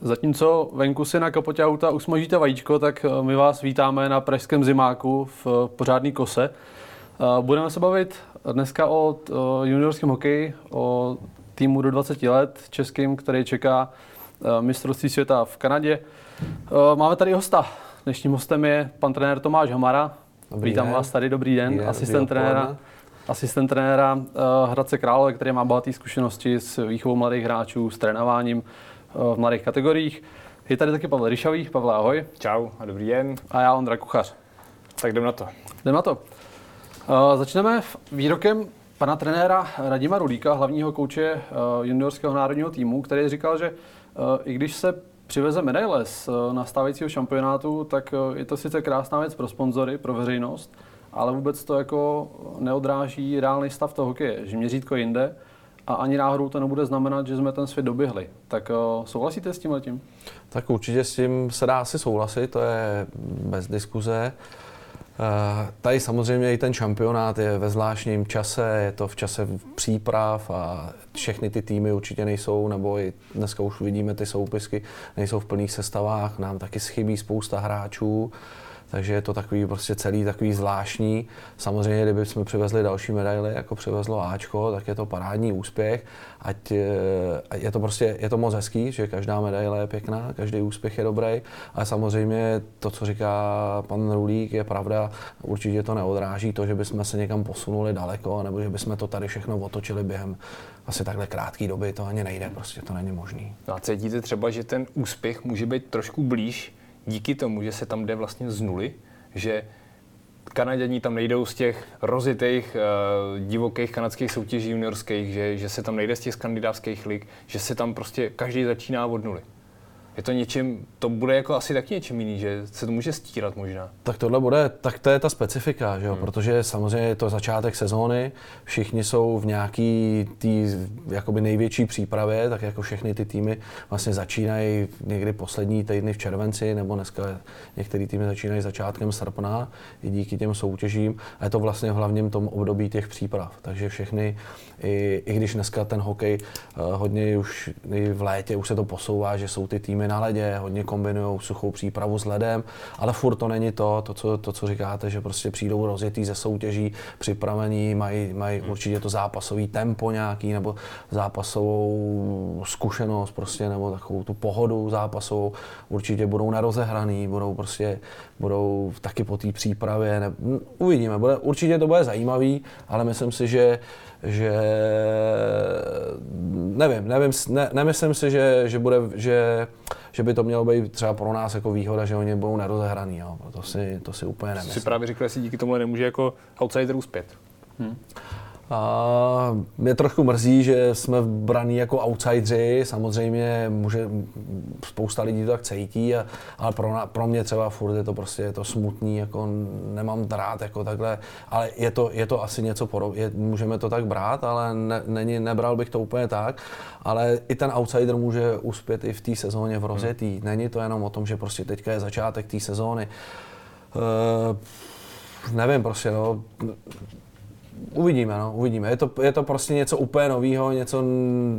Zatímco venku si na kapotě auta usmažíte vajíčko, tak eh, my vás vítáme na pražském zimáku v eh, pořádný kose. Eh, budeme se bavit dneska o juniorském hokeji, o týmu do 20 let českým, který čeká mistrovství světa v Kanadě. Máme tady hosta. Dnešním hostem je pan trenér Tomáš Hamara. Dobrý Vítám den. vás tady, dobrý den. Dobrý asistent dobrý trenéra, asistent trenéra Hradce Králové, který má bohaté zkušenosti s výchovou mladých hráčů, s trénováním v mladých kategoriích. Je tady taky Pavel Ryšavý. Pavel, ahoj. Čau a dobrý den. A já Ondra Kuchař. Tak jdem na to. Jdem na to. Uh, začneme výrokem pana trenéra Radima Rulíka, hlavního kouče uh, juniorského národního týmu, který říkal, že uh, i když se přiveze medaile z nastávajícího šampionátu, tak je to sice krásná věc pro sponzory, pro veřejnost, ale vůbec to jako neodráží reálný stav toho hokeje, že měřítko jinde a ani náhodou to nebude znamenat, že jsme ten svět doběhli. Tak souhlasíte s tím letím? Tak určitě s tím se dá asi souhlasit, to je bez diskuze. Eh, tady samozřejmě i ten šampionát je ve zvláštním čase, je to v čase příprav a všechny ty týmy určitě nejsou, nebo i dneska už vidíme ty soupisky, nejsou v plných sestavách, nám taky schybí spousta hráčů takže je to takový prostě celý takový zvláštní. Samozřejmě, kdyby jsme přivezli další medaily, jako přivezlo Ačko, tak je to parádní úspěch. Ať eh, je to prostě, je to moc hezký, že každá medaile je pěkná, každý úspěch je dobrý, ale samozřejmě to, co říká pan Rulík, je pravda, určitě to neodráží to, že bychom se někam posunuli daleko, nebo že bychom to tady všechno otočili během asi takhle krátké doby, to ani nejde, prostě to není možný. No a cítíte třeba, že ten úspěch může být trošku blíž díky tomu, že se tam jde vlastně z nuly, že Kanaděni tam nejdou z těch rozitých uh, divokých kanadských soutěží juniorských, že, že se tam nejde z těch skandinávských lig, že se tam prostě každý začíná od nuly je to něčím, to bude jako asi taky něčím jiný, že se to může stírat možná. Tak tohle bude, tak to je ta specifika, že jo? Hmm. protože samozřejmě je to začátek sezóny, všichni jsou v nějaký tý jakoby největší přípravě, tak jako všechny ty týmy vlastně začínají někdy poslední týdny v červenci, nebo dneska některé týmy začínají začátkem srpna i díky těm soutěžím a je to vlastně v hlavním tom období těch příprav, takže všechny, i, i když dneska ten hokej uh, hodně už v létě už se to posouvá, že jsou ty týmy na ledě, hodně kombinují suchou přípravu s ledem, ale furt to není to, to co, to, co říkáte, že prostě přijdou rozjetý ze soutěží, připravení, mají, mají hmm. určitě to zápasový tempo nějaký, nebo zápasovou zkušenost prostě, nebo takovou tu pohodu zápasovou, určitě budou nerozehraný, budou prostě, budou taky po té přípravě, ne, uvidíme, bude, určitě to bude zajímavý, ale myslím si, že že nevím, nevím ne, nemyslím si, že, že, bude, že, že by to mělo být třeba pro nás jako výhoda, že oni budou nerozehraný. Jo. To, si, to si úplně nemyslím. Si právě řekl, jestli díky tomu nemůže jako outsider uspět. Hmm. A mě trošku mrzí, že jsme braní jako outsidři, samozřejmě může, spousta lidí to tak cítí, a, ale pro, pro mě třeba furt je to prostě je to smutný, jako nemám rád jako takhle, ale je to, je to asi něco podobného, můžeme to tak brát, ale ne, není, nebral bych to úplně tak, ale i ten outsider může uspět i v té sezóně v rozjetý, hmm. není to jenom o tom, že prostě teďka je začátek té sezóny. Uh, nevím prostě, no, Uvidíme, no, uvidíme. Je to, je to prostě něco úplně nového, něco,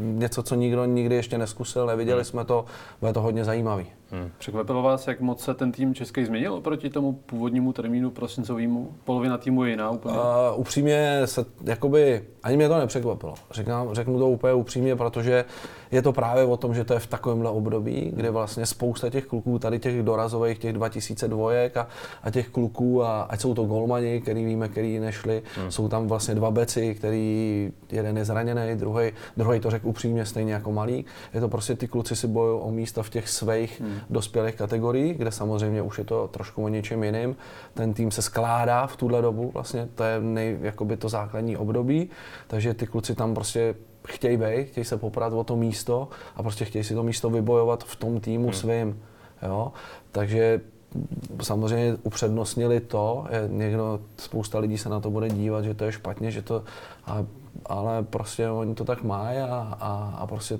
něco, co nikdo nikdy ještě neskusil, neviděli hmm. jsme to, bude to hodně zajímavý. Hmm. Překvapilo vás, jak moc se ten tým český změnil proti tomu původnímu termínu prosincovému? Polovina týmu je jiná úplně? Uh, upřímně se, jakoby, ani mě to nepřekvapilo. Řeknu, řeknu to úplně upřímně, protože je to právě o tom, že to je v takovémhle období, kdy vlastně spousta těch kluků, tady těch dorazových, těch 2002 a, a těch kluků, a ať jsou to golmani, který víme, který nešli, hmm. jsou tam vlastně dva beci, který jeden je zraněný, druhý, druhý to řekl upřímně stejně jako malý. Je to prostě ty kluci si bojují o místa v těch svých hmm. Dospělých kategoriích, kde samozřejmě už je to trošku o něčem jiným. Ten tým se skládá v tuhle dobu, vlastně to je nej, jakoby to základní období, takže ty kluci tam prostě chtějí být, chtějí se poprat o to místo a prostě chtějí si to místo vybojovat v tom týmu hmm. svým. Jo? Takže samozřejmě upřednostnili to, někdo, spousta lidí se na to bude dívat, že to je špatně, že to, a, ale prostě oni to tak mají a, a, a prostě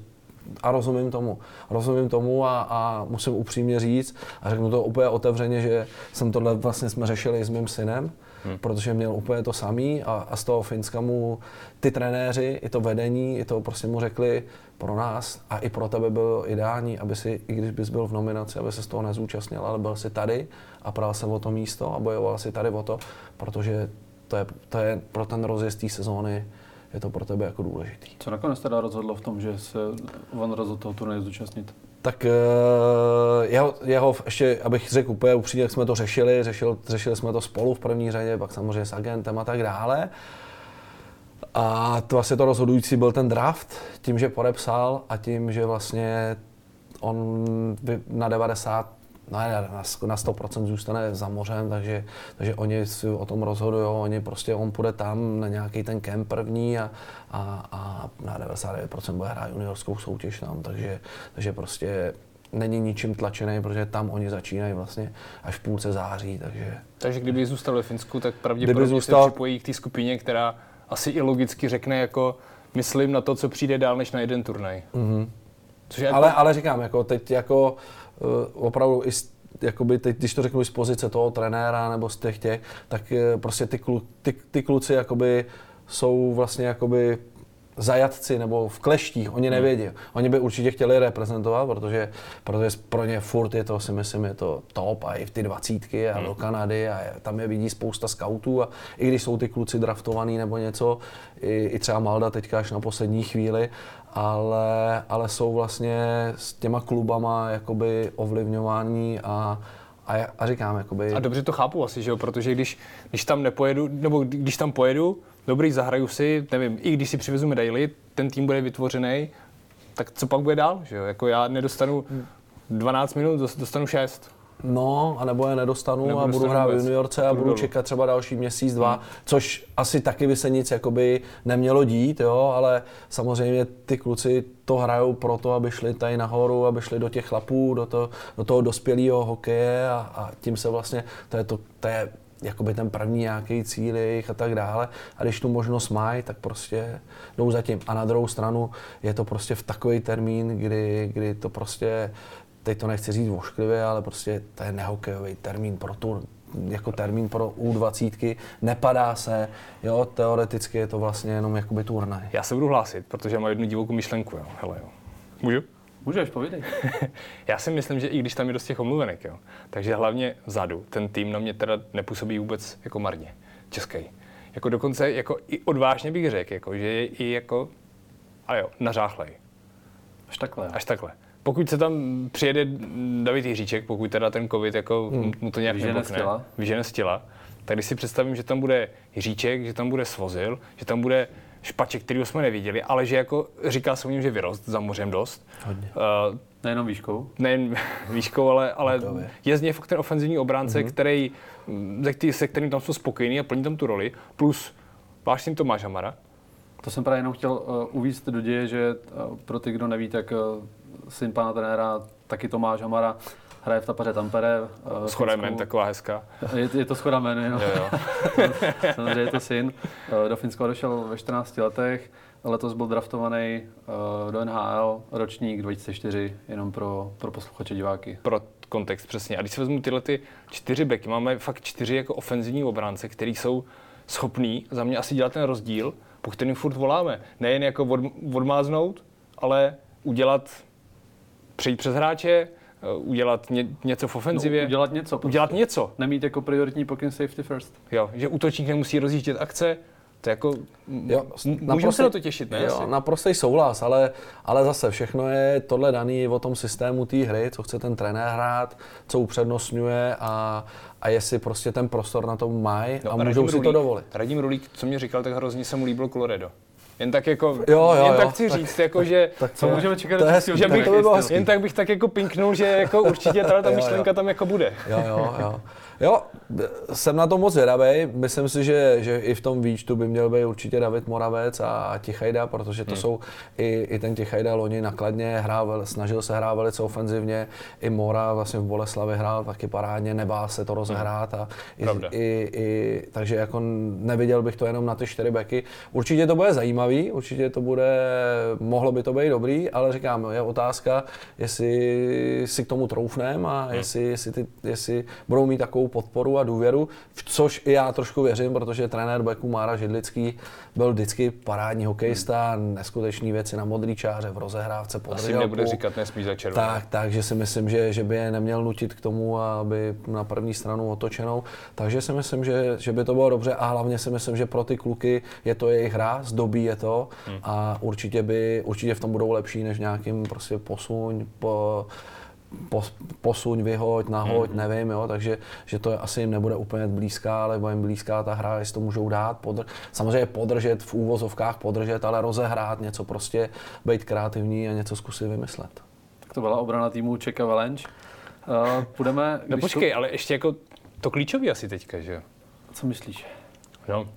a rozumím tomu. Rozumím tomu a, a musím upřímně říct a řeknu to úplně otevřeně, že jsem tohle vlastně jsme řešili s mým synem, hmm. protože měl úplně to samý a, a z toho Finska mu ty trenéři, i to vedení, i to prostě mu řekli pro nás a i pro tebe bylo ideální, aby si, i když bys byl v nominaci, aby se z toho nezúčastnil, ale byl si tady a pral se o to místo a bojoval si tady o to, protože to je, to je pro ten rozjezd té sezóny je to pro tebe jako důležitý. Co nakonec teda rozhodlo v tom, že se on rozhodl toho turnaje zúčastnit? Tak uh, jeho, jeho, ještě abych řekl úplně upřímně, jak jsme to řešili, řešil, řešili jsme to spolu v první řadě, pak samozřejmě s agentem a tak dále. A to vlastně to rozhodující byl ten draft, tím, že podepsal a tím, že vlastně on na 90 ne, na, na 100% zůstane za mořem, takže, takže oni si o tom rozhodují, oni prostě, on půjde tam na nějaký ten kemp první a, a, a na 99% bude hrát juniorskou soutěž tam, takže, takže prostě není ničím tlačený, protože tam oni začínají vlastně až v půlce září, takže... Takže kdyby zůstal ve Finsku, tak pravděpodobně zůstal... se připojí k té skupině, která asi i logicky řekne jako myslím na to, co přijde dál než na jeden turnaj. Mm-hmm. Což jako... ale, ale říkám, jako teď jako uh, opravdu i jakoby teď, když to řeknu z pozice toho trenéra nebo z těch těch, tak uh, prostě ty, klu, ty, ty kluci jakoby jsou vlastně jakoby zajatci nebo v kleštích, oni hmm. nevědí. Oni by určitě chtěli reprezentovat, protože, protože pro ně furt je to, si myslím, je to top a i v ty dvacítky a hmm. do Kanady a tam je vidí spousta scoutů a i když jsou ty kluci draftovaný nebo něco, i, i třeba Malda teďka až na poslední chvíli, ale, ale jsou vlastně s těma klubama jakoby ovlivňování a, a, a říkám, jakoby... A dobře to chápu asi, že jo? protože když, když tam nepojedu, nebo když tam pojedu, dobrý, zahraju si, nevím, i když si přivezu medaily, ten tým bude vytvořený, tak co pak bude dál, že jo? Jako já nedostanu 12 minut, dostanu 6. No, a nebo je nedostanu nebo a budu hrát v juniorce a budu dolů. čekat třeba další měsíc, dva, hmm. což asi taky by se nic jakoby nemělo dít, jo, ale samozřejmě ty kluci to hrajou proto, aby šli tady nahoru, aby šli do těch chlapů, do, to, do toho dospělého hokeje a, a tím se vlastně, to je, to, to je jakoby ten první nějaký cíl jejich a tak dále. A když tu možnost mají, tak prostě jdou za tím. A na druhou stranu je to prostě v takový termín, kdy, kdy to prostě teď to nechci říct vošklivě, ale prostě to je nehokejový termín pro tur, jako termín pro U20, nepadá se, jo, teoreticky je to vlastně jenom jakoby turnaj. Já se budu hlásit, protože mám jednu divokou myšlenku, jo. Hele, jo. Můžu? Můžeš, povídej. Já si myslím, že i když tam je dost těch omluvenek, jo, takže hlavně vzadu ten tým na mě teda nepůsobí vůbec jako marně, český. Jako dokonce jako i odvážně bych řekl, jako, že je i jako, ale jo, nařáchlej. Až takhle. Až takhle pokud se tam přijede David Jiříček, pokud teda ten covid jako hmm. mu to nějak vyžene nebokne, vyžene z těla, tak když si představím, že tam bude Jiříček, že tam bude Svozil, že tam bude Špaček, kterýho jsme neviděli, ale že jako říká se o něm, že vyrost za mořem dost. Hodně. Uh, Nejenom výškou? Nejen výškou, ale, ale je z něj fakt ten ofenzivní obránce, mm-hmm. který, se, se kterým tam jsou spokojení a plní tam tu roli. Plus váš syn Tomáš Hamara. To jsem právě jenom chtěl uh, uvíct do děje, že uh, pro ty, kdo neví, tak uh, syn pana trenéra, taky Tomáš Hamara, hraje v Tapaře Tampere. Uh, schoda jmen, taková hezká. Je, je to schoda jmen, no. jo. jo. Samozřejmě je to syn. Uh, do Finska odešel ve 14 letech. Letos byl draftovaný uh, do NHL, ročník 2004, jenom pro, pro posluchače diváky. Pro kontext, přesně. A když si vezmu tyhle ty čtyři beky, máme fakt čtyři jako ofenzivní obránce, který jsou schopní za mě asi dělat ten rozdíl, po kterým furt voláme. Nejen jako od, odmáznout, ale udělat přejít přes hráče, eh, udělat ně, něco v ofenzivě. No, udělat něco. Prostě. Udělat něco. Nemít jako prioritní pokyn safety first. Jo, že útočník nemusí rozjíždět akce, to jako, jo, můžeme se na to těšit, ne? Jo, naprostý souhlas, ale, ale zase všechno je tohle daný o tom systému té hry, co chce ten trenér hrát, co upřednostňuje a, a jestli prostě ten prostor na to mají no, a můžou si to dovolit. Radim Rulík, co mě říkal, tak hrozně se mu líbilo Colorado. Jen tak jako, jo, jo, jen tak chci říct, tak, jako, že... Tak co můžeme čekat? To je, že bych, to by bylo jen tak bych tak jako pinknul, že jako určitě ta myšlenka tam jako bude. Jo, jo, jo. Jo, jsem na to moc zvědavý. Myslím si, že, že i v tom výčtu by měl být určitě David Moravec a Tichajda, protože to hmm. jsou i, i ten Tichajda loni nakladně hrál, snažil se hrát velice ofenzivně. I Mora vlastně v Boleslavi hrál taky parádně, nebál se to rozehrát. A i, i, i, takže jako neviděl bych to jenom na ty čtyři beky. Určitě to bude zajímavý, určitě to bude, mohlo by to být dobrý, ale říkám, je otázka, jestli si k tomu troufneme a hmm. jestli, jestli, ty, jestli budou mít takovou podporu a důvěru, v což i já trošku věřím, protože trenér Beku Mára Židlický byl vždycky parádní hokejista, neskutečný věci na modrý čáře, v rozehrávce pod Asi nebude říkat nesmí za červenou. Tak, takže si myslím, že, že by je neměl nutit k tomu, aby na první stranu otočenou. Takže si myslím, že, že by to bylo dobře a hlavně si myslím, že pro ty kluky je to jejich hra, zdobí je to hmm. a určitě, by, určitě v tom budou lepší než nějakým prostě posuň, po, posuň, vyhoď, nahoď, mm-hmm. nevím, jo, takže že to asi jim nebude úplně blízká, ale bude jim blízká ta hra, jestli to můžou dát, podr- samozřejmě podržet v úvozovkách, podržet, ale rozehrát něco prostě, být kreativní a něco zkusit vymyslet. Tak to byla obrana týmu Čeka Valenč. Uh, půjdeme... No počkej, to... ale ještě jako to klíčový asi teďka, že jo? Co myslíš? No,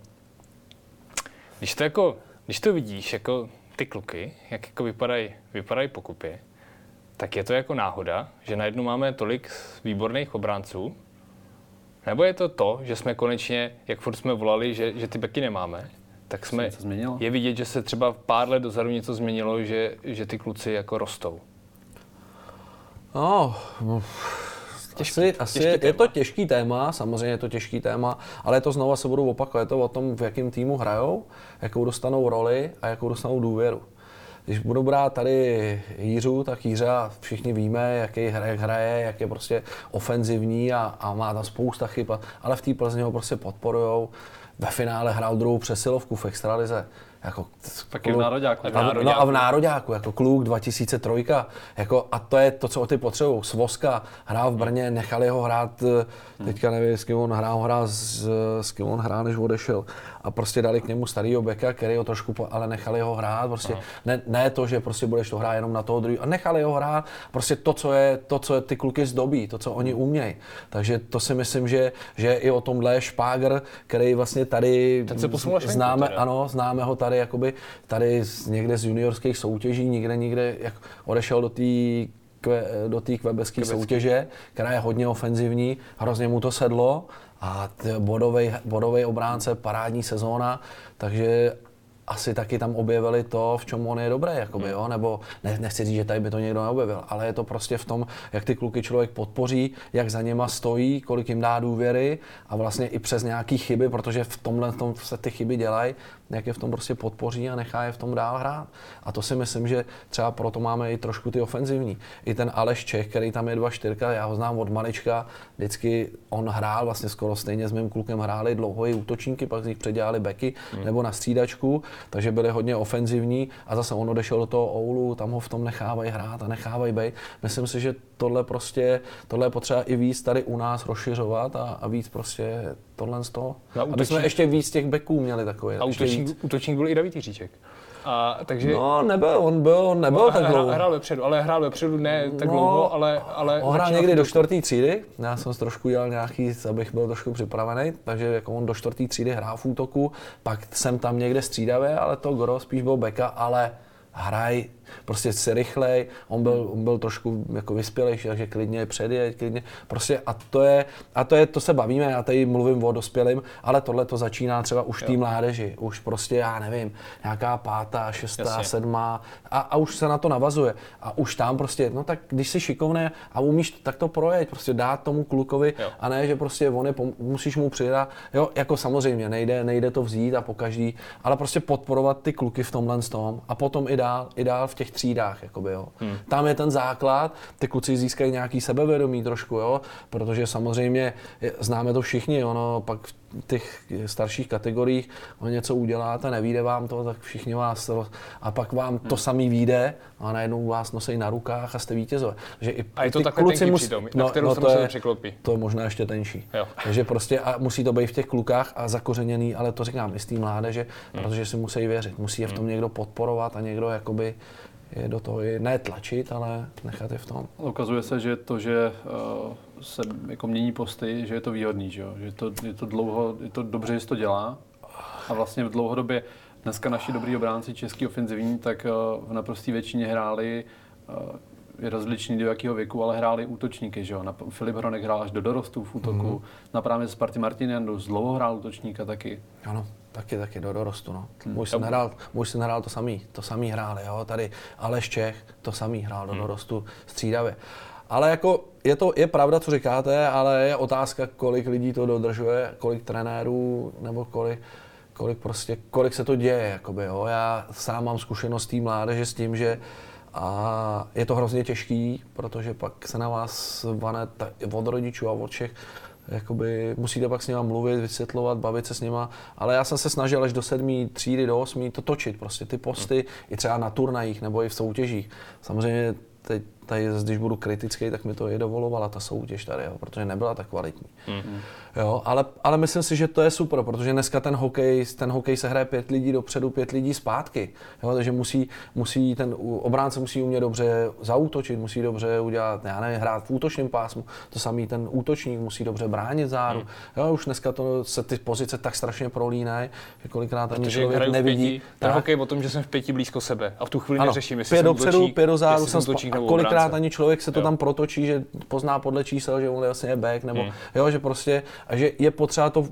když to jako, když to vidíš, jako ty kluky, jak jako vypadají vypadaj pokupy, tak je to jako náhoda, že najednou máme tolik výborných obránců, nebo je to to, že jsme konečně, jak furt jsme volali, že, že ty beky nemáme, tak jsme, je vidět, že se třeba pár let dozadu něco změnilo, že, že ty kluci jako rostou. No, Těžký, asi, asi těžký je, téma. je to těžký téma, samozřejmě je to těžký téma, ale to znova se budu opakovat, je to o tom, v jakém týmu hrajou, jakou dostanou roli a jakou dostanou důvěru. Když budu brát tady Jířu, tak Jířa všichni víme, jaký hraje, hraje, jak je prostě ofenzivní a, a má tam spousta chyb, ale v té Plzni ho prostě podporujou. Ve finále hrál druhou přesilovku v extralize jako Taky kluk, v nároďáku. A, no a v nároďáku, jako kluk 2003, jako, a to je to, co ty potřebují. Svoska hrál v Brně, nechali ho hrát, hmm. teďka nevím, s kým on hrál, hrál s, s kým on hrál, než odešel. A prostě dali k němu starýho beka, který ho trošku, po, ale nechali ho hrát. Prostě ne, ne, to, že prostě budeš to hrát jenom na toho druhého, a nechali ho hrát. Prostě to, co je, to, co je ty kluky zdobí, to, co oni umějí. Takže to si myslím, že, že i o tomhle Špágr, který vlastně tady Ten se známe, ano, známe ho tady tady, jakoby, tady z, někde z juniorských soutěží, někde, někde, jak odešel do té do té kvebecké soutěže, která je hodně ofenzivní, hrozně mu to sedlo a bodový obránce, parádní sezóna, takže asi taky tam objevili to, v čem on je dobrý, jakoby, jo? nebo ne, nechci říct, že tady by to někdo neobjevil, ale je to prostě v tom, jak ty kluky člověk podpoří, jak za něma stojí, kolik jim dá důvěry a vlastně i přes nějaké chyby, protože v tomhle tom se ty chyby dělají, jak je v tom prostě podpoří a nechá je v tom dál hrát. A to si myslím, že třeba proto máme i trošku ty ofenzivní. I ten Aleš Čech, který tam je 2-4, já ho znám od malička, vždycky on hrál vlastně skoro stejně s mým klukem hráli dlouho i útočníky, pak z nich předělali beky hmm. nebo na střídačku, takže byli hodně ofenzivní a zase on odešel do toho Oulu, tam ho v tom nechávají hrát a nechávají být. Myslím si, že tohle prostě, tohle je potřeba i víc tady u nás rozšiřovat a, a víc prostě tohle z toho. No, Aby jsme ještě víc těch beků měli takové. A útočník, útočník byl i David Jiříček. A, takže... No, nebyl, on byl, on nebyl no, tak dlouho. Hrál vepředu, ale hrál vepředu ne tak no, dlouho, ale... ale on hrál někdy do čtvrté třídy, já jsem trošku dělal nějaký, abych byl trošku připravený, takže jako on do čtvrté třídy hrál v útoku, pak jsem tam někde střídavě, ale to Goro spíš byl beka, ale hraj prostě se rychlej, on byl, on byl trošku jako vyspělejší, takže klidně předjeď, klidně, prostě a to je, a to je, to se bavíme, já tady mluvím o dospělým, ale tohle to začíná třeba už v té mládeži, už prostě, já nevím, nějaká pátá, šestá, Jasně. sedmá a, a už se na to navazuje a už tam prostě, no tak když jsi šikovný a umíš, tak to projeď, prostě dát tomu klukovi jo. a ne, že prostě on je, musíš mu přidat, jo, jako samozřejmě nejde, nejde to vzít a po každý, ale prostě podporovat ty kluky v tomhle tom a potom i dál, i dál v těch třídách, jakoby, jo. Hmm. Tam je ten základ, ty kluci získají nějaký sebevědomí trošku, jo, protože samozřejmě známe to všichni, ono pak v těch starších kategoriích on něco uděláte, nevíde vám to, tak všichni vás a pak vám hmm. to samý vyjde a najednou vás nosí na rukách a jste vítězové. Že i, a je to takhle kluci musí, přitom, no, na kterou no, to je, překlopí. To je možná ještě tenší. Jo. Takže prostě a musí to být v těch klukách a zakořeněný, ale to říkám i z té mládeže, hmm. protože si musí věřit, musí je v tom hmm. někdo podporovat a někdo jakoby je do toho je ne tlačit, ale nechat je v tom. Ukazuje se, že to, že uh, se jako mění posty, že je to výhodný, že, jo? že to, je to dlouho, je to dobře, že to dělá a vlastně v dlouhodobě dneska naši dobrý obránci český ofenzivní, tak eh, v naprosté většině hráli eh, je rozličný do jakého věku, ale hráli útočníky, že jo. Na, Filip Hronek hrál až do dorostu v útoku, mm-hmm. na právě Sparty Martin Jandus dlouho hrál útočníka taky. Ano, taky, taky do dorostu, no. Hmm. Můj syn hrál, můj syn hrál to samý, to samý hrál, jo. Tady Aleš Čech to samý hrál do hmm. dorostu střídavě. Ale jako je to je pravda, co říkáte, ale je otázka, kolik lidí to dodržuje, kolik trenérů, nebo kolik, kolik prostě, kolik se to děje, jakoby, jo. Já sám mám zkušenost té mládeže s tím, že a je to hrozně těžký, protože pak se na vás vane od rodičů a od všech jakoby musíte pak s nima mluvit, vysvětlovat, bavit se s nima, ale já jsem se snažil až do sedmý třídy, do osmý to točit prostě ty posty, hmm. i třeba na turnajích nebo i v soutěžích. Samozřejmě teď tady, když budu kritický, tak mi to je dovolovala ta soutěž tady, jo, protože nebyla tak kvalitní. Mm-hmm. Jo, ale, ale myslím si, že to je super, protože dneska ten hokej, ten hokej se hraje pět lidí dopředu, pět lidí zpátky. Jo, takže musí, musí ten obránce musí umět dobře zautočit, musí dobře udělat, já nevím, hrát v útočném pásmu. To samý ten útočník musí dobře bránit záru. Mm. Jo, už dneska to, se ty pozice tak strašně prolínají, že kolikrát ani člověk nevidí. Pěti, ten tak. hokej o tom, že jsem v pěti blízko sebe a v tu chvíli ano, neřeším, jestli pět dopředu, pět do záru, jsem a kolikrát ani člověk se to jo. tam protočí, že pozná podle čísel, že on vlastně je back, nebo mm. jo, že prostě, a že je potřeba to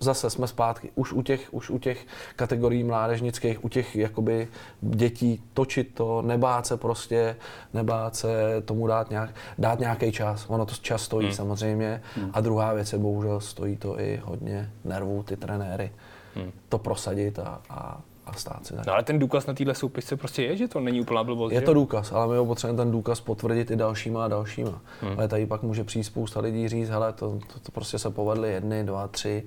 zase jsme zpátky, už u těch, už u těch kategorií mládežnických, u těch jakoby dětí točit to, nebát se prostě, nebát se tomu dát, nějak, dát nějaký čas. Ono to čas stojí hmm. samozřejmě. Hmm. A druhá věc je bohužel stojí to i hodně nervů ty trenéry. Hmm. To prosadit a, a, a stát si tak. No ale ten důkaz na téhle soupisce prostě je, že to není úplná blbost. Je to důkaz, ale my ho potřebujeme ten důkaz potvrdit i dalšíma a dalšíma. Hmm. Ale tady pak může přijít spousta lidí říct, hele, to, to, to prostě se povedly jedny, dva, tři,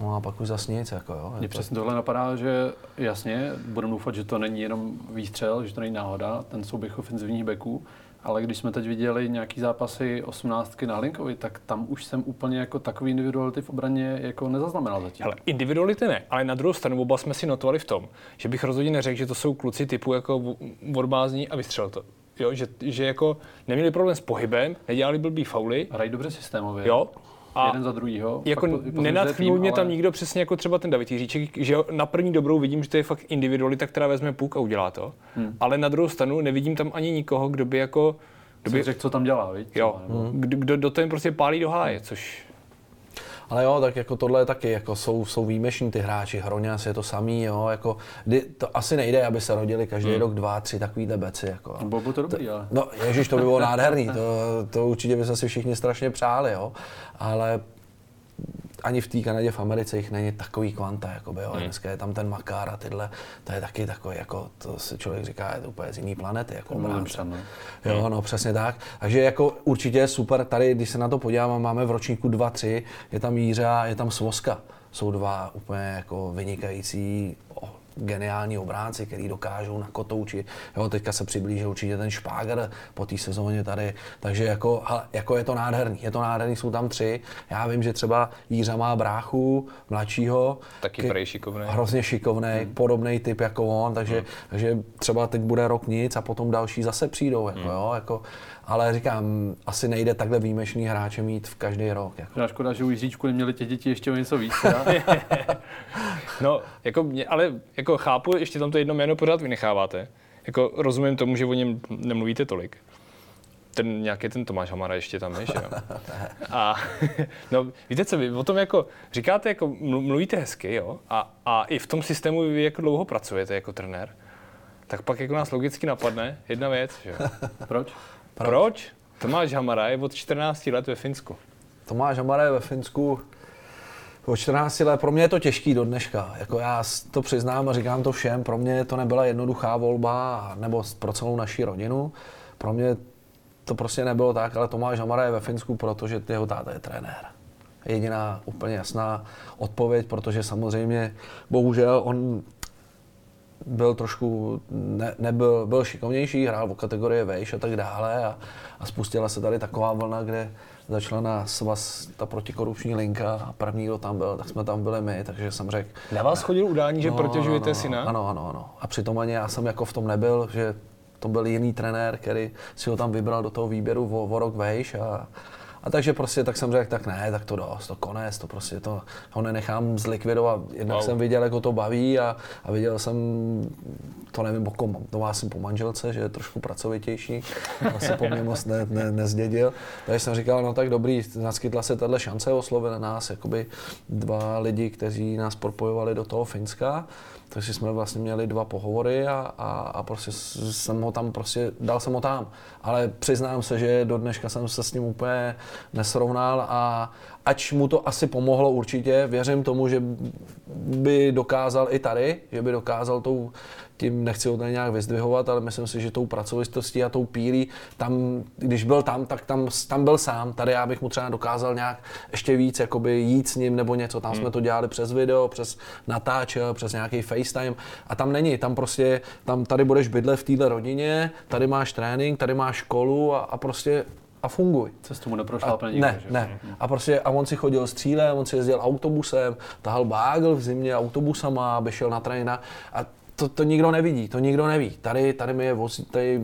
No a pak už zase nic. Jako jo. Mně přesně tohle napadá, že jasně, budeme doufat, že to není jenom výstřel, že to není náhoda, ten souběh ofenzivních beků, ale když jsme teď viděli nějaký zápasy 18 na Hlinkovi, tak tam už jsem úplně jako takový individuality v obraně jako nezaznamenal zatím. Ale individuality ne, ale na druhou stranu oba jsme si notovali v tom, že bych rozhodně neřekl, že to jsou kluci typu jako odbázní a vystřel to. Jo, že, že jako neměli problém s pohybem, nedělali blbý fauly. Hrají dobře systémově. Jo, a jeden za druhýho. Jako nenatchnul mě ale... tam nikdo přesně jako třeba ten David Jiříček, že na první dobrou vidím, že to je fakt individualita, která vezme puk a udělá to. Hmm. Ale na druhou stranu nevidím tam ani nikoho, kdo by jako... Kdo by... řekl, co tam dělá, víš? Jo, hmm. kdo, kdo, do toho prostě pálí do háje, což ale jo, tak jako tohle je taky, jako jsou, jsou výjimeční ty hráči, Hroňas je to samý, jo, jako, to asi nejde, aby se rodili každý hmm. rok dva, tři takový beci, jako. Bylo by to dobrý, ale. No, ježiš, to by bylo nádherný, to, to určitě by se si všichni strašně přáli, jo, ale ani v té Kanadě, v Americe jich není takový kvanta, jakoby, jo. Hmm. Dneska je tam ten Makár a tyhle, to je taky takový, jako, to si člověk říká, je to úplně z jiný planety, jako obránce. No. Jo, hmm. no, přesně tak. Takže jako určitě super, tady, když se na to podívám, máme v ročníku 2-3, je tam Jíře je tam Svoska. Jsou dva úplně jako vynikající geniální obránci, který dokážou na kotouči. Jo, teďka se přiblížil určitě ten Špáger po té sezóně tady, takže jako, ale, jako je to nádherný. Je to nádherný, jsou tam tři. Já vím, že třeba Jířa má bráchu mladšího. Taky prej šikovný. Hrozně šikovný, hmm. podobný typ jako on, takže, hmm. takže třeba teď bude rok nic a potom další zase přijdou. Jako, hmm. jo, jako, ale říkám, asi nejde takhle výjimečný hráče mít v každý rok. Jako. Škoda, že u Jiříčku neměli těch děti ještě o něco víc. no, jako mě, ale jako chápu, ještě tam to jedno jméno pořád vynecháváte. Jako rozumím tomu, že o něm nemluvíte tolik. Ten nějaký ten Tomáš Hamara ještě tam je, že jo? A no, víte co, vy o tom jako říkáte, jako mluvíte hezky, jo? A, a i v tom systému vy jako dlouho pracujete jako trenér. Tak pak jako nás logicky napadne jedna věc, že jo? Proč? Proč? Proč? Tomáš Hamara je od 14 let ve Finsku. Tomáš Hamara je ve Finsku od 14 let. Pro mě je to těžký do dneška. Jako já to přiznám a říkám to všem. Pro mě to nebyla jednoduchá volba, nebo pro celou naši rodinu. Pro mě to prostě nebylo tak, ale Tomáš Hamara je ve Finsku, protože jeho táta je trenér. Jediná úplně jasná odpověď, protože samozřejmě, bohužel, on byl trošku, ne, nebyl, byl šikovnější, hrál v kategorii vejš a tak dále a, a spustila se tady taková vlna, kde začala na svaz ta protikorupční linka a první, kdo tam byl, tak jsme tam byli my, takže jsem řekl... Na vás chodil udání, že no, protěžujete no, no, syna? Ano, ano, ano. A přitom ani já jsem jako v tom nebyl, že to byl jiný trenér, který si ho tam vybral do toho výběru o, o rok vejš a, A takže prostě tak jsem řekl, tak ne, tak to dost, to konec, to prostě to ho nenechám zlikvidovat. Jednak Wow. jsem viděl, jak ho to baví a, a viděl jsem, to nevím, o kom, to má jsem po manželce, že je trošku pracovitější, asi po mně moc ne, ne, nezdědil. Takže jsem říkal, no tak dobrý, naskytla se tahle šance, oslovili nás jakoby dva lidi, kteří nás propojovali do toho Finska. Takže jsme vlastně měli dva pohovory a, a, a prostě jsem ho tam prostě, dal jsem ho tam. Ale přiznám se, že do dneška jsem se s ním úplně nesrovnal a ač mu to asi pomohlo určitě, věřím tomu, že by dokázal i tady, že by dokázal tou, tím nechci ho tady nějak vyzdvihovat, ale myslím si, že tou pracovitostí a tou pílí, tam, když byl tam, tak tam, tam byl sám. Tady já bych mu třeba dokázal nějak ještě víc jakoby jít s ním nebo něco. Tam jsme to dělali přes video, přes natáčel, přes nějaký FaceTime a tam není. Tam prostě, tam tady budeš bydlet v téhle rodině, tady máš trénink, tady máš školu a, a prostě a funguj. Cestu mu neprošla nikdo, ne, že? ne. A prostě a on si chodil střílem, on si jezdil autobusem, tahal bágl v zimě autobusama, aby šel na trénina a to, to nikdo nevidí, to nikdo neví. Tady, tady mi je vozí, tady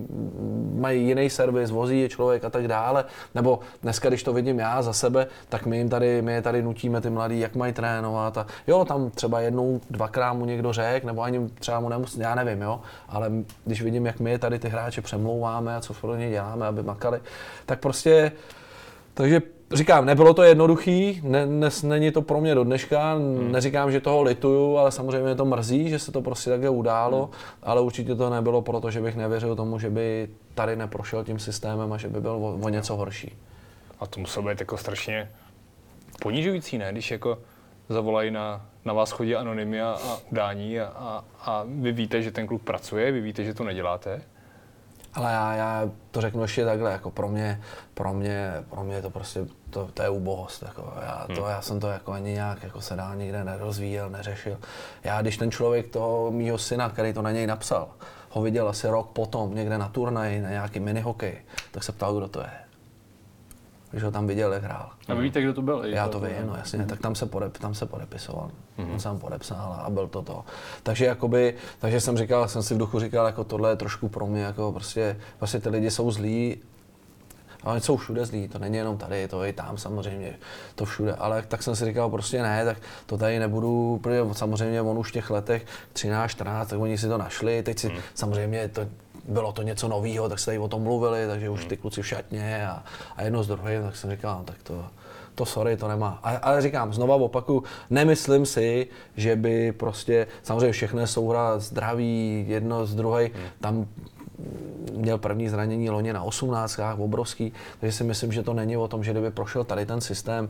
mají jiný servis, vozí je člověk a tak dále. Nebo dneska, když to vidím já za sebe, tak my jim tady, my je tady nutíme ty mladí, jak mají trénovat. A jo, tam třeba jednou, dvakrát mu někdo řek, nebo ani třeba mu nemusí, já nevím, jo. Ale když vidím, jak my je tady ty hráče přemlouváme a co pro ně děláme, aby makali, tak prostě takže říkám, nebylo to jednoduchý, ne, ne, není to pro mě do dneška, hmm. neříkám, že toho lituju, ale samozřejmě mě to mrzí, že se to prostě takhle událo, hmm. ale určitě to nebylo proto, že bych nevěřil tomu, že by tady neprošel tím systémem a že by byl o, o něco horší. A to muselo být jako strašně ponižující, ne? Když jako zavolají na, na vás chodí anonymy a, a udání a, a, a vy víte, že ten kluk pracuje, vy víte, že to neděláte. Ale já, já to řeknu ještě takhle, jako pro mě, pro mě, pro mě to prostě, to, to je ubohost, jako já, to, já jsem to jako ani nějak jako se dál nikde nerozvíjel, neřešil. Já, když ten člověk toho mýho syna, který to na něj napsal, ho viděl asi rok potom někde na turnaji, na nějaký minihokej, tak se ptal, kdo to je. Když ho tam viděl, jak hrál. A vy víte, kdo to byl? Já to vím, no jasně, tak tam se, podep, tam se podepisoval. Mm-hmm. On sám podepsal a byl to to. Takže jakoby, takže jsem říkal, jsem si v duchu říkal, jako tohle je trošku pro mě, jako prostě, prostě ty lidi jsou zlí, a oni jsou všude zlí, to není jenom tady, to je i tam samozřejmě, to všude, ale tak jsem si říkal prostě ne, tak to tady nebudu, protože samozřejmě on už v těch letech 13, 14, tak oni si to našli, teď si hmm. samozřejmě to, bylo to něco nového, tak se tady o tom mluvili, takže už ty kluci v šatně a, a jedno z druhým, tak jsem říkal, no, tak to, to sorry, to nemá. A, ale říkám, znova opaku, nemyslím si, že by prostě, samozřejmě všechno souhra zdraví, jedno z druhé, hmm. tam měl první zranění loni na 18, obrovský, takže si myslím, že to není o tom, že kdyby prošel tady ten systém,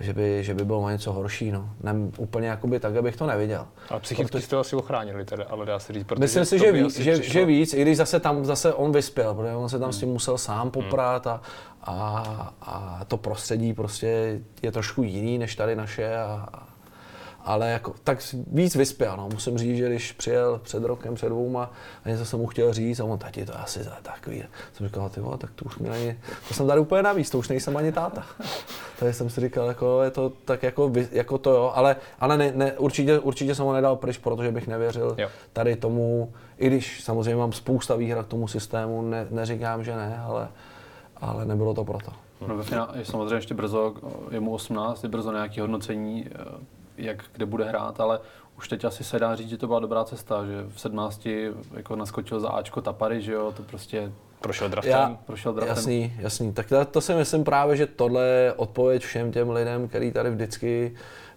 že by, že by bylo něco horší. No. Ne, úplně jakoby tak, abych to neviděl. Ale psychicky Proto- jste ho asi ochránili, teda, ale dá se říct, protože Myslím si, že, ví, že, přišlo- že víc, i když zase tam zase on vyspěl, protože on se tam s tím musel sám poprat a, a, a to prostředí prostě je trošku jiný než tady naše. A, ale jako, tak víc vyspěl, no. musím říct, že když přijel před rokem, před dvouma a něco jsem mu chtěl říct a on, tati, to je asi za takový. Jsem říkal, ty vole, tak to už mi není, to jsem tady úplně navíc, to už nejsem ani táta. Takže jsem si říkal, jako je to tak jako, jako to jo, ale, ale ne, ne, určitě, určitě jsem ho nedal pryč, protože bych nevěřil Jo. tady tomu, i když samozřejmě mám spousta výhrad k tomu systému, ne, neříkám, že ne, ale, ale nebylo to proto. No, ve finále je samozřejmě ještě brzo, je mu 18, je brzo nějaké hodnocení, eh, jak kde bude hrát, ale už teď asi se dá říct, že to byla dobrá cesta, že v 17 jako naskočil za Ačko Tapary, že jo, to prostě Prošel draftem. Já, prošel draftem. jasný, jasný. Tak to, to si myslím právě, že tohle je odpověď všem těm lidem, kteří tady vždycky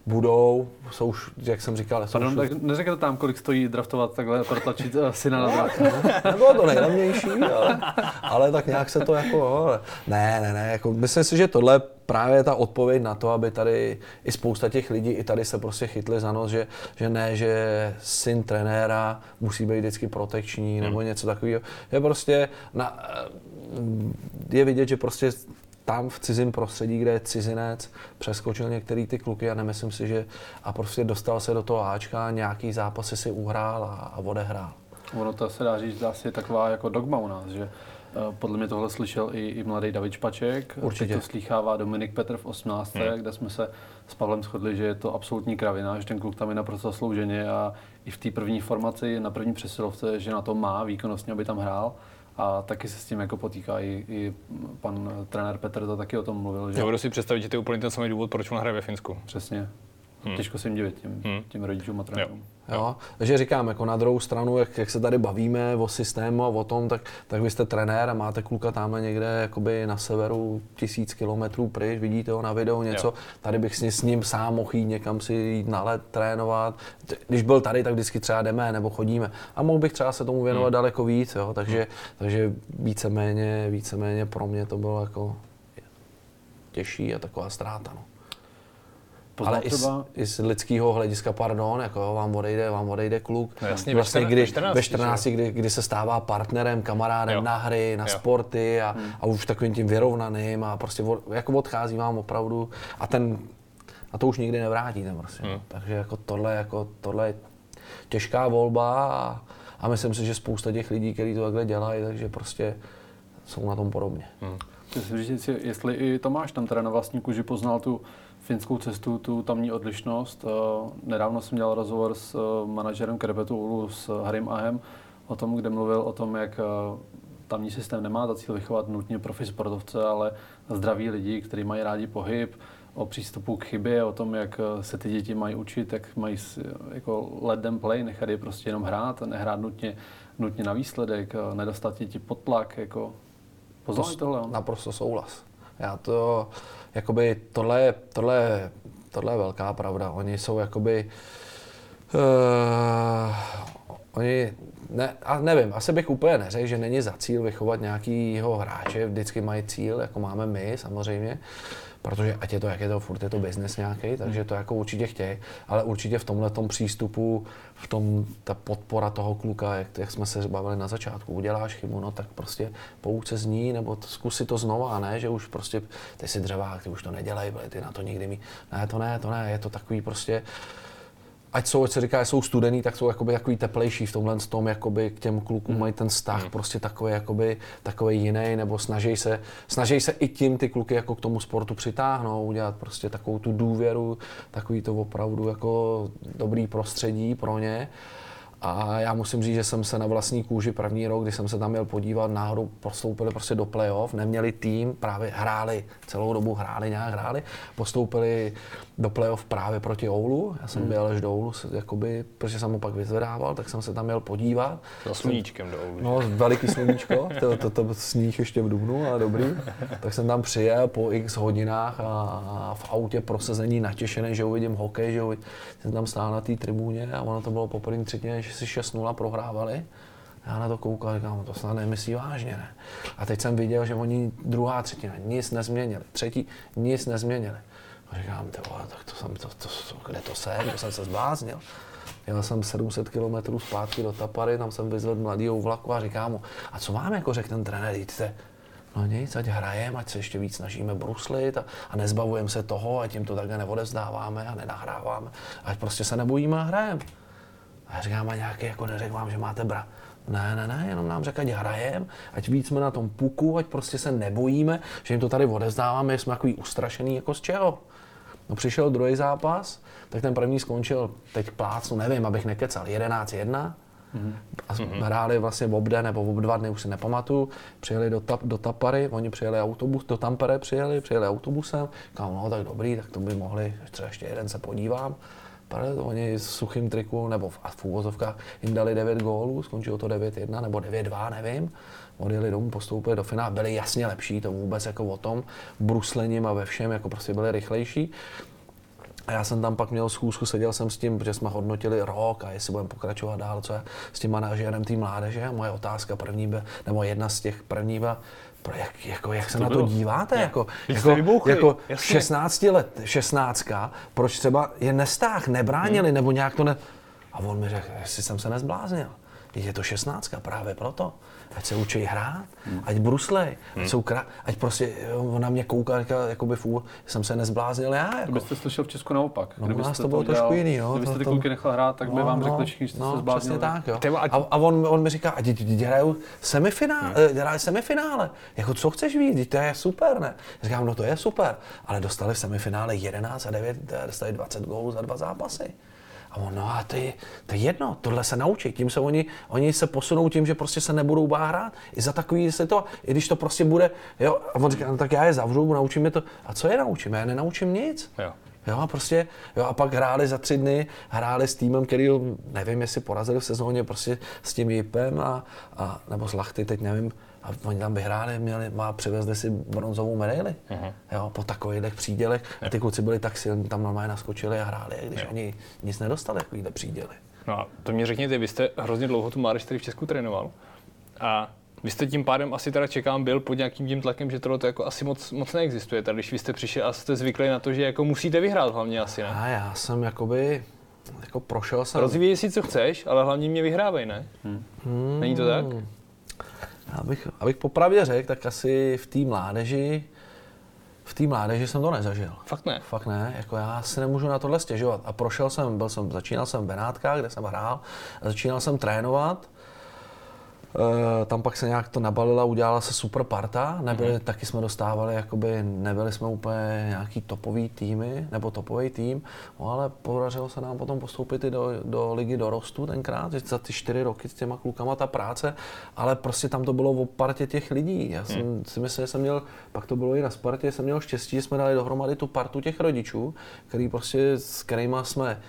budou, jsou, už, jak jsem říkal, jsou Pardon, všude. tak neřekněte tam, kolik stojí draftovat takhle, protlačit eh, syna na draft. Nebylo to nejlevnější, ale, ale tak nějak se to jako, ne, ne, ne, jako myslím si, že tohle právě ta odpověď na to, aby tady i spousta těch lidí i tady se prostě chytli za nos, že, že ne, že syn trenéra musí být vždycky protekční nebo něco takového. Je prostě, na, je vidět, že prostě tam v cizím prostředí, kde je cizinec, přeskočil některý ty kluky a nemyslím si, že a prostě dostal se do toho Ačka, nějaký zápasy si uhrál a, a odehrál. Ono to se dá říct, asi je taková jako dogma u nás, že eh, podle mě tohle slyšel i, i mladý David Špaček. Určitě. Teď to slýchává Dominik Petr v 18. Hmm. kde jsme se s Pavlem shodli, že je to absolutní kravina, že ten kluk tam je naprosto zaslouženě a i v té první formaci, na první přesilovce, že na to má výkonnostně, aby tam hrál. A taky se s tím jako potýká i, i pan trenér Petr to taky o tom mluvil, že Dovedu si představit, že to je úplně ten samý důvod, proč on hraje ve Finsku. přesně. Těžko se jim divit těm, těm rodičům a trenérům. Jo? Takže říkám, jako na druhou stranu, jak, jak se tady bavíme o systému a o tom, tak, tak vy jste trenér a máte kluka tamhle někde jakoby na severu tisíc kilometrů pryč, vidíte ho na videu něco, Jo. tady bych s, ním- s ním sám mohl jít někam si jít na let trénovat. Když byl tady, tak vždycky třeba jdeme nebo chodíme. A mohl bych třeba se tomu věnovat daleko víc, jo? Takže, takže víceméně, víceméně pro mě to bylo jako těžší a taková ztráta. No. Poznal Ale i z, třeba, i z lidského hlediska, pardon, jako vám odejde, vám odejde kluk. No jasně, ve vlastně, 14, kdy, ve 14, ve 14 kdy, kdy, se stává partnerem, kamarádem Jo. na hry, na Jo. sporty a, a už takovým tím vyrovnaným a prostě od, jako odchází vám opravdu a ten a to už nikdy nevrátíte prostě. no. Takže jako tohle, jako tohle je těžká volba a, a myslím si, že spousta těch lidí, kteří to takhle dělají, takže prostě jsou na tom podobně. říct, si, jestli i Tomáš tam teda na vlastní kůži poznal tu finskou cestu, tu tamní odlišnost. Eh, Nedávno jsem dělal rozhovor s eh, manažerem Krebetu Ulu, s Harrym Ahem, o tom, kde mluvil o tom, jak eh, tamní systém nemá za cíl vychovat nutně profi sportovce, ale zdraví lidi, kteří mají rádi pohyb, o přístupu k chybě, o tom, jak se ty děti mají učit, jak mají jako let them play, nechat je prostě jenom hrát, nehrát nutně, nutně na výsledek, nedostat děti pod tlak, jako Poznal i tohle on? Naprosto souhlas. Já to, jakoby, tohle, tohle, tohle je velká pravda. Oni jsou jakoby, uh, oni, ne, a nevím, asi bych úplně neřekl, že není za cíl vychovat nějakýho hráče, vždycky mají cíl, jako máme my samozřejmě, protože ať je to, jak je to, furt je to biznes nějaký, takže to jako určitě chtějí, ale určitě v tomhle přístupu, v tom, ta podpora toho kluka, jak, jak jsme se bavili na začátku, uděláš chybu, no tak prostě pouč se z ní, nebo to, zkus si to znova, ne, že už prostě, ty si dřevák, ty už to nedělej, ty na to nikdy mít, ne, to ne, to ne, je to takový prostě, ať jsou, ať se říká, jsou studený, tak jsou jakoby takový teplejší v tomhle tom, jakoby k těm klukům mají ten vztah prostě takový, jakoby, takový jiný, nebo snaží se, snaží se i tím ty kluky jako k tomu sportu přitáhnout, udělat prostě takovou tu důvěru, takový to opravdu jako dobrý prostředí pro ně. A já musím říct, že jsem se na vlastní kůži první rok, kdy jsem se tam měl podívat, náhodou postoupili prostě do playoff, neměli tým, právě hráli, celou dobu hráli, nějak hráli, postoupili do playoff právě proti Oulu, já jsem Hmm. byl až do Oulu, jakoby, protože jsem ho pak vyzvedával, tak jsem se tam měl podívat. Za sluníčkem do Oulu. No, veliký sluníčko, to, to, to sníh ještě v Dubnu, ale dobrý. Tak jsem tam přijel po x hodinách a, a v autě prosazení natěšený, že uvidím hokej, že uvidím. Jsem tam stál na té tribuně a ono to bylo po první třetině, že si 6-0 prohrávali. Já na to koukal a říkám, to snad nemyslí vážně, ne? A teď jsem viděl, že oni druhá třetina nic nezměnili, třetí nic nezměnili. A říkám, ty vole, tak to jsem, to, to, to, kde to jsem, to jsem se zbláznil. Jel jsem 700 km zpátky do Tapary, tam jsem vyzvedl mladýho vlaku a říkám mu, a co vám jako řekl ten trenér, jdete, no nic, ať hrajeme, ať se ještě víc snažíme bruslit a, a nezbavujeme se toho, ať jim to takhle neodevzdáváme a nenahráváme, ať prostě se nebojíme a hrajeme. A já říkám, a nějaký jako neřekl vám, že máte bra. Ne, ne, ne, jenom nám řekl, ať hrajem, ať víc jsme na tom puku, ať prostě se nebojíme, že jim to tady odevzdáváme, jsme takový ustrašený jako z čeho. No přišel druhý zápas, tak ten první skončil, teď plácnu, nevím, abych nekecal, 11-1. A hráli vlastně v obden nebo v dva dny, už si nepamatuju. Přijeli do, tap, do Tapary, oni přijeli autobus, do Tampere přijeli, přijeli autobusem. Říkám, no tak dobrý, tak to by mohli, třeba ještě jeden se podívám. Pade, oni s suchým triku, nebo v, v úvozovkách jim dali 9 gólů, skončilo to 9-1 nebo 9-2, nevím. Odjeli domů, postoupili do finále, byli jasně lepší, to vůbec jako o tom, bruslením a ve všem, jako prostě byli rychlejší. A já jsem tam pak měl schůzku, seděl jsem s tím, protože jsme hodnotili rok a jestli budeme pokračovat dál, co je s tím manažérem té mládeže. A moje otázka první, by, nebo jedna z těch první byla, pro jak, jako, jak se to na to bylo? díváte? Jako, jako, vybouchli, jako jasně. 16 let, 16, proč třeba je nestáh, nebránili, nebo nějak to ne... A on mi řekl, jestli jsem se nezbláznil. Je to 16 právě proto. Ať se učí hrát, ať bruslej, ať, jsou krá... ať prostě jo, on na mě kouká, říká, jakoby fůl, jsem se nezbláznil já. Jako. Kdybyste slyšel v Česku naopak. No, Kdybyste nás to bylo trošku jiný, no. Kdybyste ty to- kluky nechal hrát, tak by vám řekli všichni, že jste no, se zbláznili. Tak, jo. A, a on, on mi říká, a děti děti hrajou semifinále, hmm. hrajou semifinále. Jako co chceš víc, to je super, ne? Říkám, no to je super, ale dostali v semifinále 11 a 9, dostali 20 gólů za dva zápasy. A on, no a to je, to je jedno, tohle se naučí. Tím se oni, oni se posunou tím, že prostě se nebudou bát hrát. I za takový se to, i když to prostě bude, jo, a on říká, no tak já je zavřu, naučím je to. A co je naučím? Já nenaučím nic. Jo. Jo, a prostě, jo, a pak hráli za tři dny, hráli s týmem, který, nevím, jestli porazili v sezóně, prostě s tím Jipem a, a nebo s Lachty, teď nevím, a oni tam vyhráli, měli, má, přivezli si bronzovou medaili, uh-huh. jo, po takových přídělech. A ty kluci byli tak silní, tam normálně naskočili a hráli, když jo. oni nic nedostali, takovýhle příděly. No a to mě řekněte, vy jste hrozně dlouho tu mládež tady v Česku trénoval a vy jste tím pádem asi teda čekám byl pod nějakým tím tlakem, že tohle to jako asi moc, moc neexistuje. Tady, když vy jste přišel a jste zvyklí na to, že jako musíte vyhrát hlavně asi, ne? A já jsem jakoby, jako prošel jsem... Rozvíjej si, co chceš, ale hlavně mě vyhrávej, ne? Hmm. Není to tak? Abych, abych popravdě řekl, tak asi v té mládeži, v té mládeži jsem to nezažil. Fakt ne? Fakt ne, jako já si nemůžu na tohle stěžovat. A prošel jsem, byl jsem, začínal jsem v Benátkách, kde jsem hrál, a začínal jsem trénovat tam pak se nějak to nabalila, udělala se super parta, nebyli, mm-hmm. taky jsme dostávali, jakoby, nebyli jsme úplně nějaký topový týmy, nebo topový tým, no, ale podařilo se nám potom postoupit i do, do ligy dorostu tenkrát, za ty čtyři roky s těma klukama ta práce, ale prostě tam to bylo o partě těch lidí. Já jsem mm. si myslím, že jsem měl, pak to bylo i na Spartě, jsem měl štěstí, že jsme dali dohromady tu partu těch rodičů, který prostě, s kterými jsme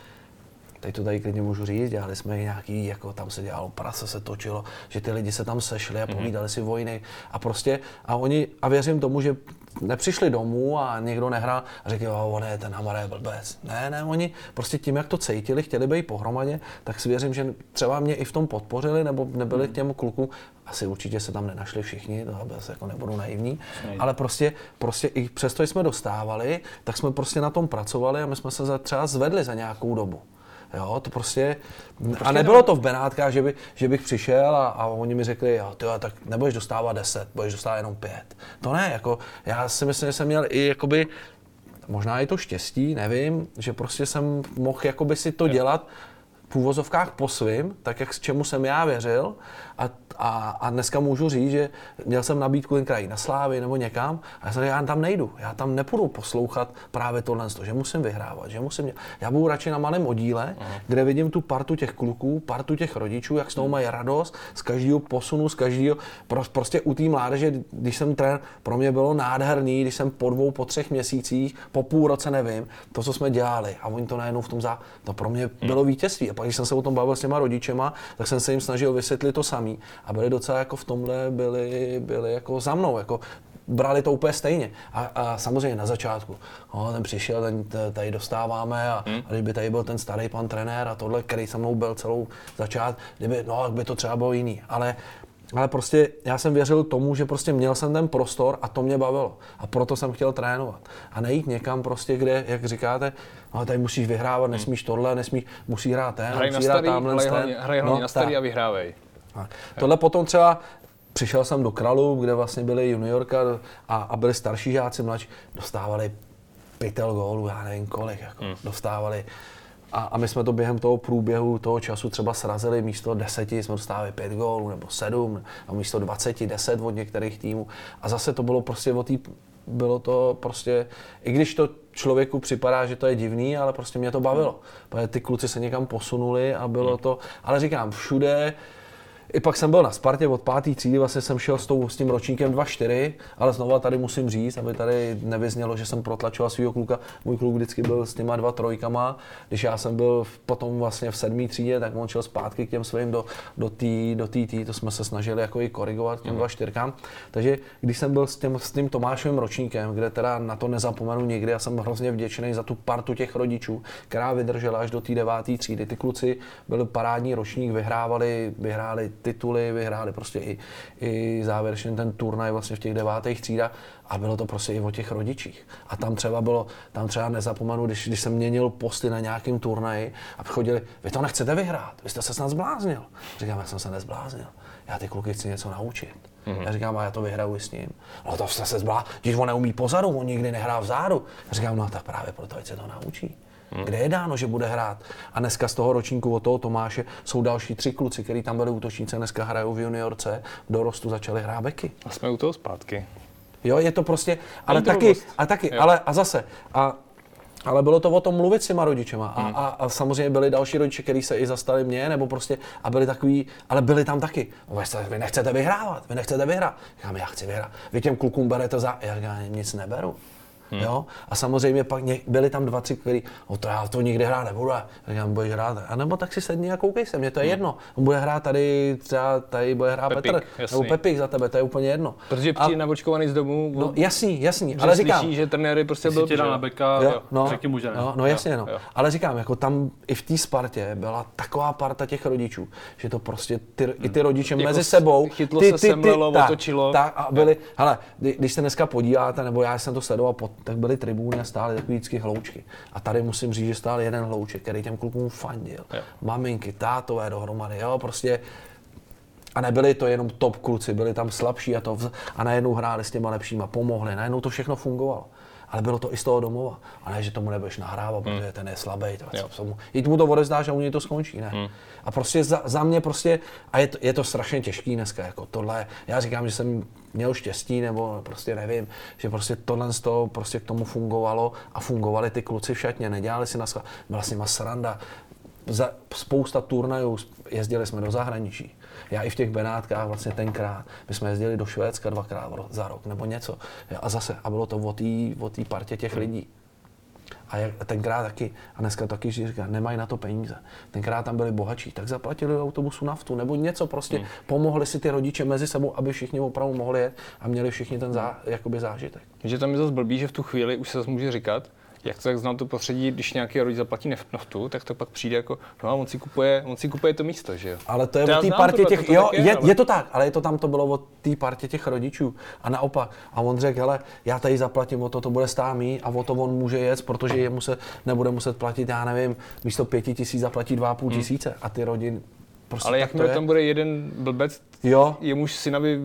teď to tady klidně můžu říct, dělali jsme nějaký, jako tam se dělalo, prase se točilo, že ty lidi se tam sešli a mhm. povídali si vojny a prostě, a oni, a věřím tomu, že nepřišli domů a někdo nehrál a řekl, jo, on je ten Hamara je blbec. Ne, ne, oni prostě tím, jak to cítili, chtěli být pohromadě, tak si věřím, že třeba mě i v tom podpořili, nebo nebyli těm klukům, asi určitě se tam nenašli všichni, to se jako nebudu naivní, ale prostě, prostě i přesto jsme dostávali, tak jsme prostě na tom pracovali a my jsme se třeba zvedli za nějakou dobu. Jo, to prostě, a nebylo to v Benátkách, že, by, že bych přišel a, a oni mi řekli, jo, tyjo, tak nebudeš dostávat 10, budeš dostávat jenom 5. To ne, jako, já si myslím, že jsem měl i jakoby, možná i to štěstí, nevím, že prostě jsem mohl jakoby si to dělat v úvozovkách po svým, tak jak s čemu jsem já věřil a, a, a dneska můžu říct, že měl jsem nabídku jen kraji na Slávy nebo někam a já jsem já tam nejdu, já tam nepůjdu poslouchat právě tohle, že musím vyhrávat, že musím, já budu radši na malém oddíle, Aha. kde vidím tu partu těch kluků, partu těch rodičů, jak s tou mají radost, z každého posunu, z každého, prostě u té mládeže, když jsem trénil, pro mě bylo nádherný, když jsem po dvou, po třech měsících, po půl roce nevím, to, co jsme dělali a oni to najednou v tom zá, to pro mě bylo vítězství. A pak, když jsem se o tom bavil s těma rodičema, tak jsem se jim snažil vysvětlit to samé samý a byli docela jako v tomhle, byli, byli jako za mnou, jako brali to úplně stejně. A, a samozřejmě na začátku, no, ten přišel, ten tady dostáváme a, hmm. a kdyby tady byl ten starý pan trenér a tohle, který se mnou byl celou začát, kdyby, no, by to třeba bylo jiný. Ale ale prostě já jsem věřil tomu, že prostě měl jsem ten prostor a to mě bavilo. A proto jsem chtěl trénovat. A nejít někam prostě, kde, jak říkáte, no, tady musíš vyhrávat, nesmíš tohle, nesmíš, musí hrát ten, hraj musí hrát tamhle. Hraj hlavně, hraj hlavně no, na starý a vyhrávej. Tohle potom třeba přišel jsem do Kralu, kde vlastně byli juniorka a, a byli starší žáci, mladší, dostávali pytel gólů, já nevím kolik, jako hmm. dostávali. A, a my jsme to během toho průběhu toho času třeba srazili místo deseti, jsme dostávali pět gólů nebo sedm, a místo 20, deset od některých týmů. A zase to bylo prostě o tý, bylo to prostě, i když to člověku připadá, že to je divný, ale prostě mě to bavilo. Protože ty kluci se někam posunuli a bylo hmm. to, ale říkám, všude, i pak jsem byl na Spartě od pátý třídy, vlastně jsem šel s, tou, s tím ročníkem 2-4, ale znova tady musím říct, aby tady nevyznělo, že jsem protlačoval svého kluka. Můj kluk vždycky byl s těma dva trojkama. Když já jsem byl potom vlastně v sedmý třídě, tak on šel zpátky k těm svým do, do té do tý, tý, to jsme se snažili jako i korigovat těm mm. dva čtyřkám. Takže když jsem byl s tím, s tím Tomášovým ročníkem, kde teda na to nezapomenu nikdy, já jsem hrozně vděčný za tu partu těch rodičů, která vydržela až do té deváté třídy. Ty kluci byli parádní ročník, vyhrávali, vyhráli tituly, vyhráli prostě i, i závěrečně ten turnaj vlastně v těch devátých třídách a bylo to prostě i o těch rodičích. A tam třeba bylo, tam třeba nezapomenu, když, když jsem měnil posty na nějakém turnaji a chodili, vy to nechcete vyhrát, vy jste se snad zbláznil. Říkám, já jsem se nezbláznil, já ty kluky chci něco naučit. Mm-hmm. Já říkám, a já to vyhraju s ním. No to se zblá, když on neumí pozadu, on nikdy nehrá vzadu. Já říkám, no tak právě proto, ať se to naučí. Hmm. Kde je dáno, že bude hrát? A dneska z toho ročníku od toho Tomáše jsou další tři kluci, kteří tam byli útočníci, dneska hrajou v juniorce, v dorostu začali hrát beky. A jsme u toho zpátky. Jo, je to prostě, ale taky, a taky, ale a zase, a Ale bylo to o tom mluvit s těma rodičema. A, a, a samozřejmě byli další rodiče, kteří se i zastali mě, nebo prostě, a byli takový, ale byli tam taky. Vy, nechcete vyhrávat, vy nechcete vyhrát. Říkám, já chci vyhrát. Vy těm klukům berete za, já říkám, nic neberu. Hmm. Jo? A samozřejmě pak ně, byli tam dva, tři, kteří, no to já to nikdy hrát nebudu. A říkám, budeš hrát. A nebo tak si sedni a koukej se, mě to je hmm. jedno. On bude hrát tady, třeba tady bude hrát Pepík, Petr, jasný. nebo Pepik za tebe, to je úplně jedno. Protože přijde nabočkovaný z domu, No jasný, jasný, že ale slyší, říkám, že trenéry prostě byl, tě dá na beka, Jo, no, řekni mu, že ne. No, no jasně, no. jo. Ale říkám, jako tam i v té Spartě byla taková parta těch rodičů, že to prostě ty, i ty rodiče Jako mezi sebou, chytlo ty, se, semlelo, otočilo. Tak, a byli, hele, kdy- když se dneska podíváte, nebo já jsem to sledoval, pod, tak byly tribuny a stály takový vždycky hloučky. A tady musím říct, že stál jeden hlouček, který těm klukům fandil. Jo. Maminky, tátové dohromady, jo, prostě a nebyli to jenom top kluci, byli tam slabší a to vz- a najednou hráli s těma lepšíma, pomohli, najednou to všechno fungovalo. Ale bylo to i z toho domova. A ne, že tomu nebudeš nahrávat, protože ten je slabý. Co mu, to odezdáš a u něj to skončí, ne? A prostě za, za, mě prostě, a je to, je to strašně těžký dneska, jako tohle, já říkám, že jsem měl štěstí, nebo prostě nevím, že prostě tohle z toho prostě k tomu fungovalo a fungovali ty kluci v šatně, nedělali si na schvál, byla s nima sranda, za spousta turnajů, jezdili jsme do zahraničí. Já i v těch Benátkách vlastně tenkrát, my jsme jezdili do Švédska dvakrát za rok nebo něco. A zase, a bylo to o té partě těch lidí. A jak, tenkrát taky, a dneska taky že říká, nemají na to peníze. Tenkrát tam byli bohatší, tak zaplatili autobusu naftu nebo něco prostě. Hmm. Pomohli si ty rodiče mezi sebou, aby všichni opravdu mohli jet a měli všichni ten zá, jakoby zážitek. Že tam je zase blbý, že v tu chvíli už se zase může říkat, jak to tak znám to prostředí, když nějaký rodič zaplatí naftu, tak to pak přijde jako, no a on si kupuje, on si kupuje to místo, že jo. Ale to je To o té partě těch, to- to jo, je, je, ale- je, to tak, ale je to tam to bylo o té partě těch rodičů. A naopak. A on řekl, hele, já tady zaplatím o to, to bude stát mý a o to on může jet, protože jemu se nebude muset platit, já nevím, místo pěti tisíc zaplatí dva a půl tisíce. A ty rodiny, prostě Ale jakmile tam bude jeden blbec, Jo, jemuž synovi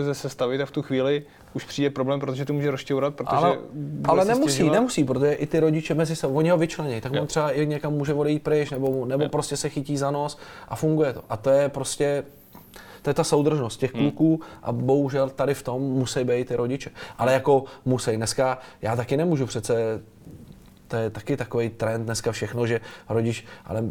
ze sestavy, tak v tu chvíli už přijde problém, protože to může rozšťourat, protože ale, ale nemusí, stěžovat. nemusí, protože i ty rodiče mezi sebou, oni ho vyčlenějí, tak Jo. on třeba i někam může odejít pryč, nebo, nebo Jo. prostě se chytí za nos a funguje to. A to je prostě, to je ta soudržnost těch Hmm. kluků a bohužel tady v tom musí být ty rodiče. Ale jako musí. Dneska já taky nemůžu přece, to je taky takový trend dneska všechno, že rodič, ale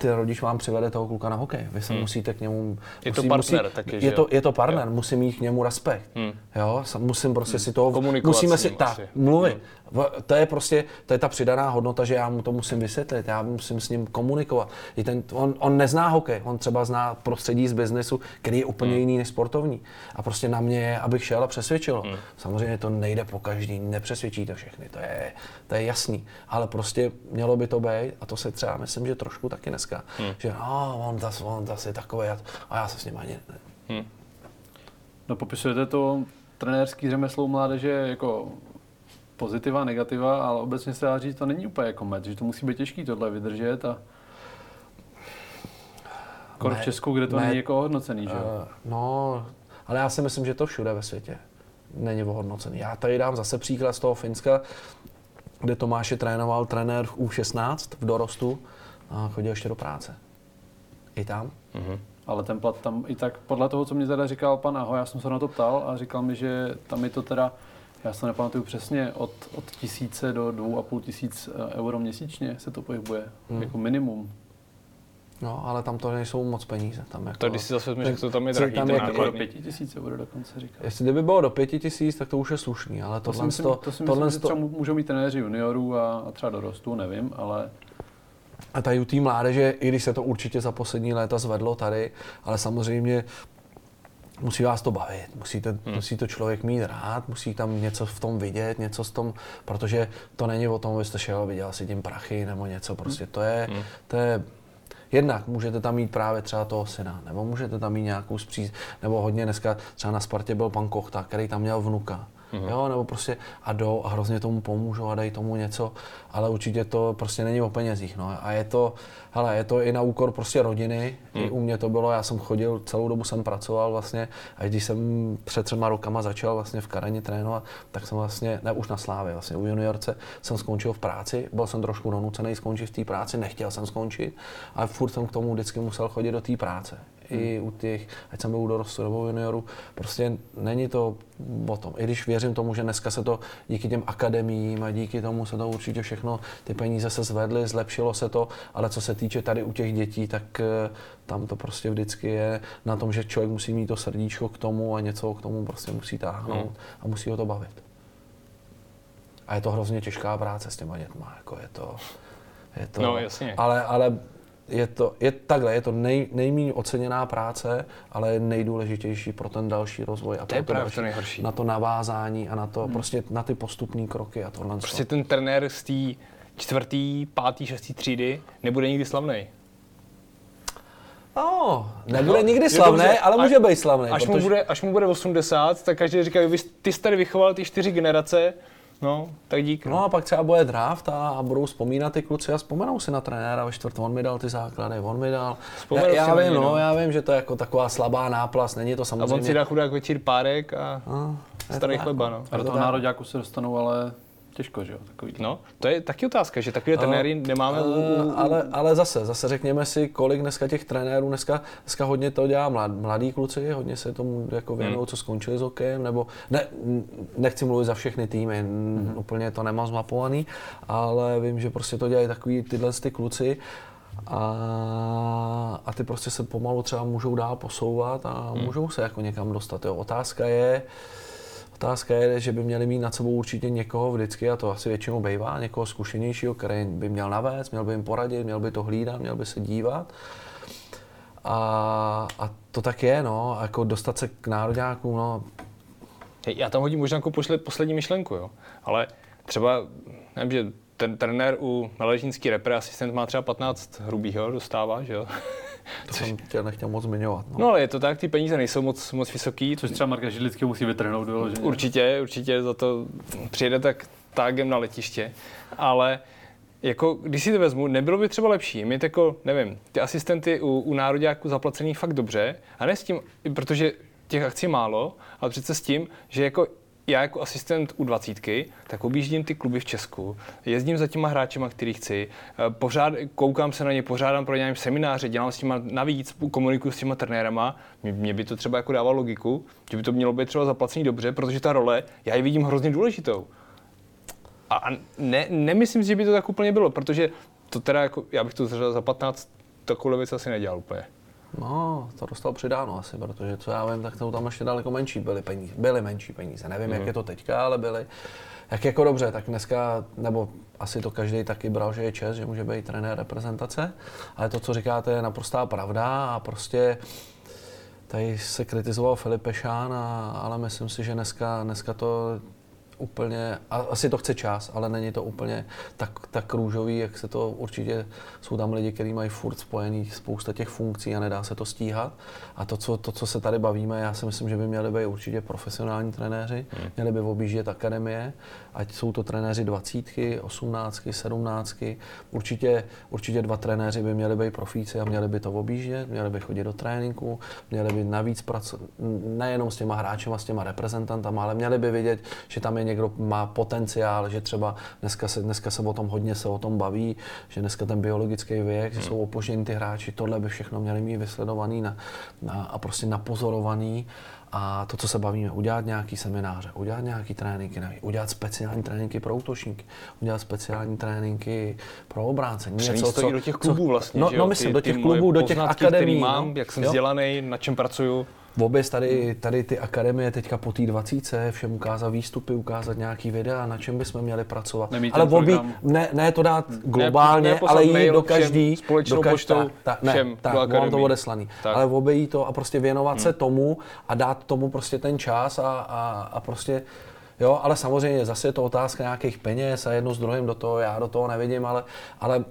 ty rodič vám přivede toho kluka na hokej. Vy se musíte k němu... Hmm. Je to partner taky, že je, to, jo? je to partner, musím mít k němu respekt. Hmm. Jo, musím prostě si toho... Komunikovat musíme si, tak, asi. mluvit. V- To je prostě, to je ta přidaná hodnota, že já mu to musím vysvětlit, já musím s ním komunikovat. I ten, on, on nezná hokej, on třeba zná prostředí z biznesu, který je úplně jiný než sportovní. A prostě na mě je, abych šel a přesvědčil. ho. Samozřejmě to nejde po každý, nepřesvědčíte všechny, to je, to je jasný. Ale prostě mělo by to být, a to se třeba myslím, že trošku taky dneska, že no, on zase on zas je takový, a, a já se s ním ani ne, No popisujete to trenérský řemeslo u mládeže jako pozitiva, negativa, ale obecně se dá říct, to není úplně jako med, že to musí být těžký tohle vydržet a Kor v Česku, kde to ne. není jako ohodnocený, že jo? Eh, No, ale já si myslím, že to všude ve světě není ohodnocený. Já tady dám zase příklad z toho Finska, kde Tomáše trénoval trenér v U16 v dorostu a chodil ještě do práce. I tam. Ale ten plat tam i tak, podle toho, co mě teda říkal pan Aho, já jsem se na to ptal a říkal mi, že tam je to teda, já se nepamatuju přesně, od, od tisíce do dvou a půl tisíc eh, euro měsíčně se to pohybuje, Hmm. jako minimum. No, ale tam to nejsou moc peníze. Tam jako, To když si zase vezmeš, jak to tam je drahý, tam ten je- do pěti tisíc euro dokonce říkal. Jestli kdyby bylo do pěti tisíc, tak to už je slušný, ale To si tohle, myslím, to, to si tohle myslím, že to, třeba můžou mít trenéři juniorů a, a třeba dorostu, nevím, ale A tady u té mládeže, i když se to určitě za poslední léta zvedlo tady, ale samozřejmě musí vás to bavit, musí to, hmm. musí to člověk mít rád, musí tam něco v tom vidět, něco z tom, protože to není o tom, abyste šel a viděl si tím prachy nebo něco, prostě to je, hmm. to je Jednak můžete tam mít právě třeba toho syna, nebo můžete tam mít nějakou spří, nebo hodně dneska třeba na Spartě byl pan Kochta, který tam měl vnuka. Mm-hmm. Jo, nebo prostě a jdou a hrozně tomu pomůžou a dají tomu něco, ale určitě to prostě není o penězích, no. A je to, hele, je to i na úkor prostě rodiny, mm. i u mě to bylo, já jsem chodil, celou dobu jsem pracoval vlastně, a když jsem před třema rokama začal vlastně v Karani trénovat, tak jsem vlastně, ne už na Slávě, vlastně u juniorce jsem skončil v práci, byl jsem trošku donucený skončit v té práci, nechtěl jsem skončit, ale furt jsem k tomu vždycky musel chodit do té práce. I u těch, ať jsem byl u dorostu nebo junioru, prostě není to o tom. I když věřím tomu, že dneska se to díky těm akademiím a díky tomu se to určitě všechno, ty peníze se zvedly, zlepšilo se to, ale co se týče tady u těch dětí, tak eh, tam to prostě vždycky je na tom, že člověk musí mít to srdíčko k tomu a něco k tomu prostě musí táhnout Hmm. a musí ho to bavit. A je to hrozně těžká práce s těma dětma, jako je to, je to No, jasně. ale, ale je to, je takhle, je to nej, nejméně oceněná práce, ale je nejdůležitější pro ten další rozvoj a To je právě další, to nejhorší. na to navázání a na to, prostě na ty postupné kroky a tohle. Prostě ten trenér z té čtvrtý, pátý, šestý třídy nebude nikdy slavný. No, nebude Jo, nikdy slavný, dobře. ale může být slavný. Až, mu protože, bude, až mu bude 80, tak každý říká, vy, ty jsi tady vychoval ty čtyři generace, no, tak dík. No a pak třeba bude draft a, a budou vzpomínat ty kluci a vzpomenou si na trenéra ve čtvrt, on mi dal ty základy, on mi dal. Já, já vím, no, no. já vím, že to je jako taková slabá náplast, není to a samozřejmě. on si dá chudák večír párek a No, je starý chleba, no. A do to toho nároďáku se dostanou, ale těžko, že jo, takový. No, to je taky otázka, že takové trenéry nemáme u, u, u, Eh, ale, ale zase, zase řekněme si, kolik dneska těch trenérů, dneska, dneska hodně to dělá mlad, mladí kluci, hodně se tomu jako věnují, Hmm. co skončili s hokejem, nebo ne, nechci mluvit za všechny týmy, hmm. úplně to nemám zmapovaný, ale vím, že prostě to dělají takový tyhle ty kluci a, a ty prostě se pomalu třeba můžou dál posouvat a Hmm. můžou se jako někam dostat. Jo. Otázka je, Otázka je, že by měli mít nad sebou určitě někoho vždycky, a to asi většinou bývá, někoho zkušenějšího, který by měl navést, měl by jim poradit, měl by to hlídat, měl by se dívat. A, a to tak je, no, jako dostat se k nároďákům, no, Já tam hodím možná jako poslední myšlenku, jo. Ale třeba, nevím, že ten trenér u maležínský repre asistent má třeba 15 hrubýho, dostává, že jo. To jsem tě nechtěl moc zmiňovat. No. No ale je to tak, ty peníze nejsou moc, moc vysoký. Což třeba Marka Židlický musí vytrhnout vyloženě. Určitě, určitě za to přijede tak tágem na letiště, ale jako, když si to vezmu, nebylo by třeba lepší mít jako, nevím, ty asistenty u, u nároďáků zaplacený fakt dobře, a ne s tím, protože těch akcí je málo, ale přece s tím, že jako já jako asistent u dvacítky, tak objíždím ty kluby v Česku, jezdím za těma hráčema, který chci, eh, pořád, koukám se na ně, pořádám pro ně semináře, dělám s těma navíc, komunikuju s těma trenérama, mě by to třeba jako dávalo logiku, že by to mělo být třeba zaplacený dobře, protože ta role, já ji vidím hrozně důležitou. A, ne, nemyslím si, že by to tak úplně bylo, protože to teda jako, já bych to za 15 takovou věc asi nedělal úplně. No, to dostal přidáno asi, protože co já vím, tak to tam ještě daleko menší byly peníze. Byly menší peníze, nevím, mm. jak je to teďka, ale byly. Jak jako dobře, tak dneska, nebo asi to každý taky bral, že je čest, že může být trenér reprezentace, ale to, co říkáte, je naprostá pravda a prostě tady se kritizoval Filip Pešán, a, ale myslím si, že dneska, dneska to úplně, a asi to chce čas, ale není to úplně tak, tak růžový, jak se to určitě, jsou tam lidi, kteří mají furt spojený spousta těch funkcí a nedá se to stíhat. A to, co, to, co se tady bavíme, já si myslím, že by měli být určitě profesionální trenéři, hmm. měli by objíždět akademie, ať jsou to trenéři dvacítky, osmnáctky, sedmnáctky, určitě, určitě dva trenéři by měli být profíci a měli by to objíždět, měli by chodit do tréninku, měli by navíc pracovat nejenom s těma hráčema, s těma reprezentantama, ale měli by vědět, že tam je někdo má potenciál, že třeba dneska se, dneska se o tom hodně se o tom baví, že dneska ten biologický věk, že jsou opoždění ty hráči, tohle by všechno měli mít vysledovaný na, na, a prostě napozorovaný. A to, co se bavíme, udělat nějaký semináře, udělat nějaký tréninky, nevím, udělat speciální tréninky pro útočníky, udělat speciální tréninky pro obránce. To i do těch klubů vlastně, no, no myslím, ty, do těch klubů, do těch akademií. mám, no. jak jsem Jo. vzdělaný, na čem pracuju. Vůbec tady, tady ty akademie teďka po té 20, všem ukázat výstupy, ukázat nějaký videa, na čem bychom měli pracovat. Nemít ale obí, program. ne, ne to dát globálně, ne poslat ale jít do každý, do tak, tak, ne, všem tak, do mám to odeslaný. Tak. Ale obejít to a prostě věnovat hmm. se tomu a dát tomu prostě ten čas a, a, a prostě Jo, ale samozřejmě zase je to otázka nějakých peněz a jedno s druhým do toho, já do toho nevidím, ale, ale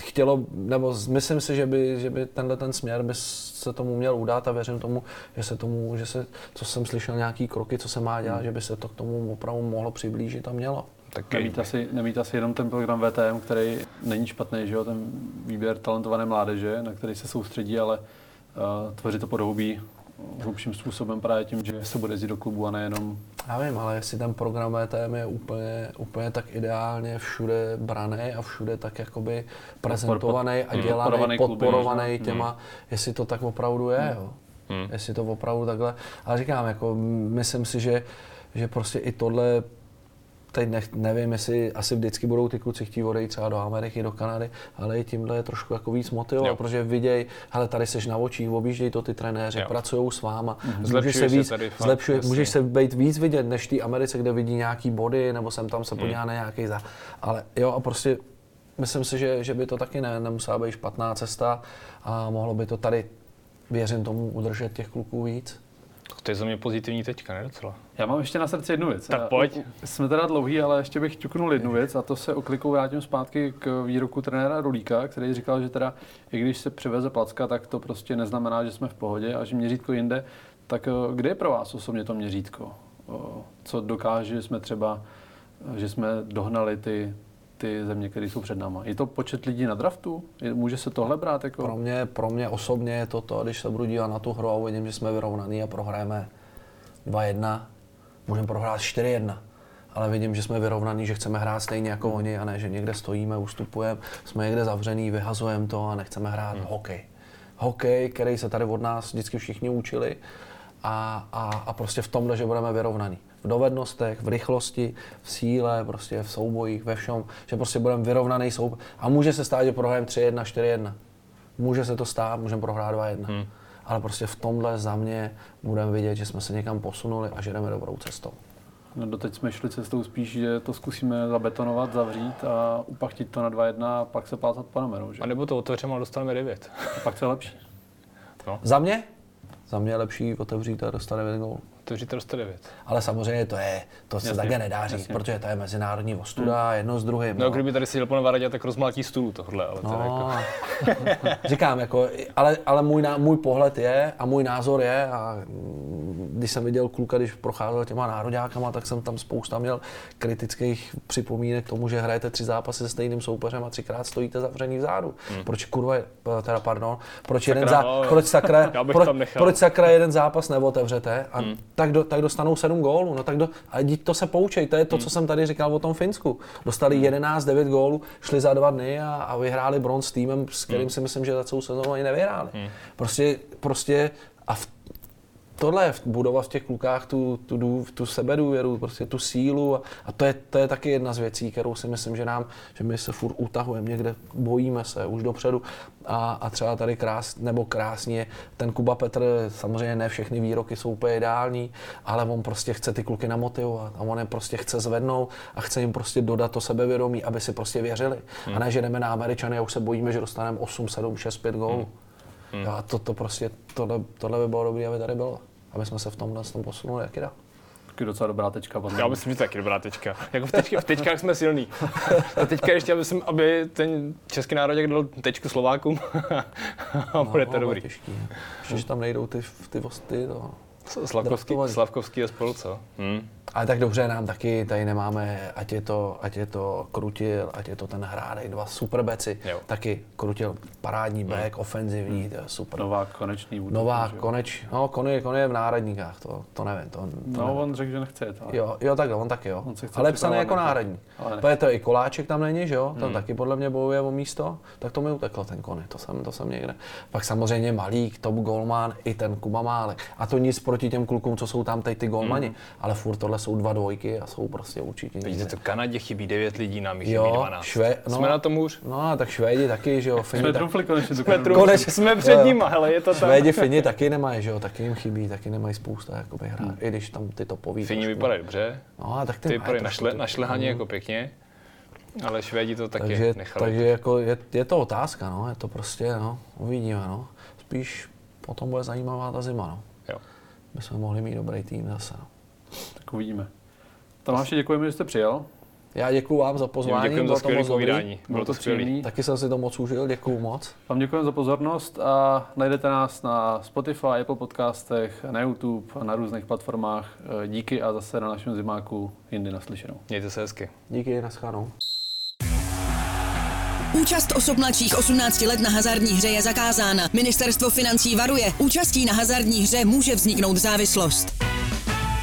chtělo, nebo myslím si, že by, že by tenhle ten směr by se tomu měl udát a věřím tomu, že se tomu, že se, co jsem slyšel, nějaký kroky, co se má dělat, že by se to k tomu opravdu mohlo přiblížit a mělo. Tak Nemít asi, nemít asi jenom ten program VTM, který není špatný, že jo, ten výběr talentované mládeže, na který se soustředí, ale uh, tvořit to podhoubí hlubším způsobem právě tím, že se bude jezdit do klubu a nejenom Já vím, ale jestli ten program VTM je úplně, úplně tak ideálně všude braný a všude tak jakoby prezentovaný a dělaný, podporovaný kluby, podporovaný že? těma, jestli to tak opravdu je, jo. Jestli to opravdu takhle, ale říkám, jako myslím si, že, že prostě i tohle teď nech, nevím, jestli asi vždycky budou ty kluci chtít odejít třeba do Ameriky, do Kanady, ale i tímhle je trošku jako víc motivovat, protože viděj, hele, tady seš na očích, objížděj to ty trenéři, pracují s váma, můžeš Zlepšuje se víc, tady fakt, zlepšuje, jasně. můžeš se být víc vidět, než v té Americe, kde vidí nějaký body, nebo sem tam se podívá na nějaký za. Ale jo, a prostě myslím si, že, že by to taky ne, nemusela být špatná cesta a mohlo by to tady, věřím tomu, udržet těch kluků víc. To je za mě pozitivní teďka, ne docela. Já mám ještě na srdci jednu věc. Tak pojď. Jsme teda dlouhý, ale ještě bych ťuknul jednu věc a to se oklikou vrátím zpátky k výroku trenéra Rulíka, který říkal, že teda i když se přiveze placka, tak to prostě neznamená, že jsme v pohodě a že měřítko jinde. Tak eh, kde je pro vás osobně to měřítko? O, Co dokáže, že jsme třeba, že jsme dohnali ty, ty země, které jsou před náma. Je to počet lidí na draftu? Je- Může se tohle brát jako... Pro mě, pro mě osobně je to to, když se budu dívat na tu hru a uvidím, že jsme vyrovnaný a prohrajeme 2-1, můžeme prohrát 4-1. Ale vidím, že jsme vyrovnaný, že chceme hrát stejně jako oni a ne, že někde stojíme, ustupujeme, jsme někde zavřený, vyhazujeme to a nechceme hrát hmm. hokej. Hokej, který se tady od nás vždycky všichni učili a, a, a prostě v tomhle, že budeme vyrovnaný. V dovednostech, v rychlosti, v síle, prostě v soubojích, ve všem, že prostě budeme vyrovnaný souboj. A může se stát, že prohrajeme 3-1, 4-1. Může se to stát, můžeme prohrát 2-1. Hmm. Ale prostě v tomhle za mě budeme vidět, že jsme se někam posunuli a že jdeme dobrou cestou. No, doteď jsme šli cestou spíš, že to zkusíme zabetonovat, zavřít a upachtit to na 2-1 a pak se plácat po ramenu, že? A nebo to otevřeme a dostaneme 9. A pak to je lepší. Za mě? Za mě je lepší otevřít a dostat 9 gólů. Otevříte dosta 9. Ale samozřejmě to je, to se Jasně, takhle nedá říct, jasně. protože to je mezinárodní ostuda, jedno s druhým. No, kdyby tady seděl pan Varadě, tak rozmlátí stůl tohle, ale teda jako... No, říkám, jako, ale, ale můj, ná, můj pohled je a můj názor je, a když jsem viděl kluka, když procházel těma nároďákama, tak jsem tam spousta měl kritických připomínek k tomu, že hrajete tři zápasy se stejným soupeřem a třikrát stojíte zavřený vzadu. Hmm. Proč kurva, je- teda pardon, proč, jeden zá, no, proč, sakra, proč, proč sakra jeden zápas neotevřete a hmm. Tak, do, tak dostanou sedm gólů. No tak do, a dík to se poučej, to je to, co jsem tady říkal o tom Finsku. Dostali 11-9 gólů, šli za dva dny a, a vyhráli bronz s týmem, s kterým si myslím, že za celou sezónu ani nevyhráli. Prostě, prostě a v, tohle je budovat v těch klukách tu, tu, dů- tu sebedůvěru, prostě tu sílu a, a to, je, to je taky jedna z věcí, kterou si myslím, že nám, že my se furt utahujeme někde, bojíme se už dopředu a, a třeba tady krás, nebo krásně ten Kuba Petr, samozřejmě ne všechny výroky jsou úplně ideální, ale on prostě chce ty kluky namotivovat a on je prostě chce zvednout a chce jim prostě dodat to sebevědomí, aby si prostě věřili. A ne, že jdeme na Američany a už se bojíme, že dostaneme 8, 7, 6, 5 gólů. Jo, a to, to prostě, tohle, tohle by bylo dobré, aby tady bylo. Aby jsme se v tomhle s tom posunuli, jak dál. Taky docela dobrá tečka. podle Já myslím, že to je taky dobrá tečka. Jako v, tečka, v tečkách jsme silní. A teďka ještě, aby, jsem, aby ten český národek dal tečku Slovákům a bude to No, dobrý. Těžký. Ještě, že tam nejdou ty, ty, ty to. Slavkovský, Draftovali. Slavkovský a spolu, co? Hm. Ale tak dobře, nám taky tady nemáme, ať je to, ať je to Krutil, ať je to ten Hrádek, dva super beci. Jo. Taky Krutil parádní back, ofenzivní, to je super. Nová konečný útok. Nová, koneč, no, Kony, Kony je v náhradníkách, to, to nevím. To, to No, nevím. on řekl, že nechce jet, ale... Jo, jo, takhle, on taky jo. On se chce ale je psaný jako to. náhradní. To je to i Koláček tam není, že jo? Tam taky podle mě bojuje o místo. Tak to mi uteklo ten kony, to jsem, to jsem někde. Pak samozřejmě Malík, top golman, i ten Kuba Málek. A to nic proti těm klukům, co jsou tam teď ty golmani. Ale furt tohle jsou dva dvojky a jsou prostě určitě Vidíte, to Kanadě chybí 9 lidí, nám jich chybí Jo, 12. šve, no, Jsme na tom hůř. No, a tak Švédi taky, že jo? Fini, Jsme tak, trumfli konečně Jsme, trům, Konečně. jsme před Jo, nima, hele, je to tam. Švédi, Fini taky nemají, že jo? Taky jim chybí, taky nemají spousta jakoby hrát. I když tam ty topový. Fini trošku- vypadají dobře, No, a tak ty, ty vypadají na, trošku šle, ty- na šlehaně jako pěkně, ale Švédi to taky Takže, nechali. takže jako je, je, to otázka, no, je to prostě, no, uvidíme, no. Spíš potom bude zajímavá ta zima, no. Jo. My jsme mohli mít dobrý tým zase, no. Tak uvidíme. Tomáši, děkujeme, že jste přijel. Já děkuji vám za pozvání, Děkujeme za skvělé povídání, bylo to skvělé. Taky jsem si to moc užil, děkuji moc. Vám děkujeme za pozornost a najdete nás na Spotify, Apple podcastech, na YouTube a na různých platformách. Díky a zase na našem zimáku jindy naslyšenou. Mějte se hezky. Díky, naschledanou. Účast osob mladších 18 let na hazardní hře je zakázána. Ministerstvo financí varuje. Účastí na hazardní hře může vzniknout závislost.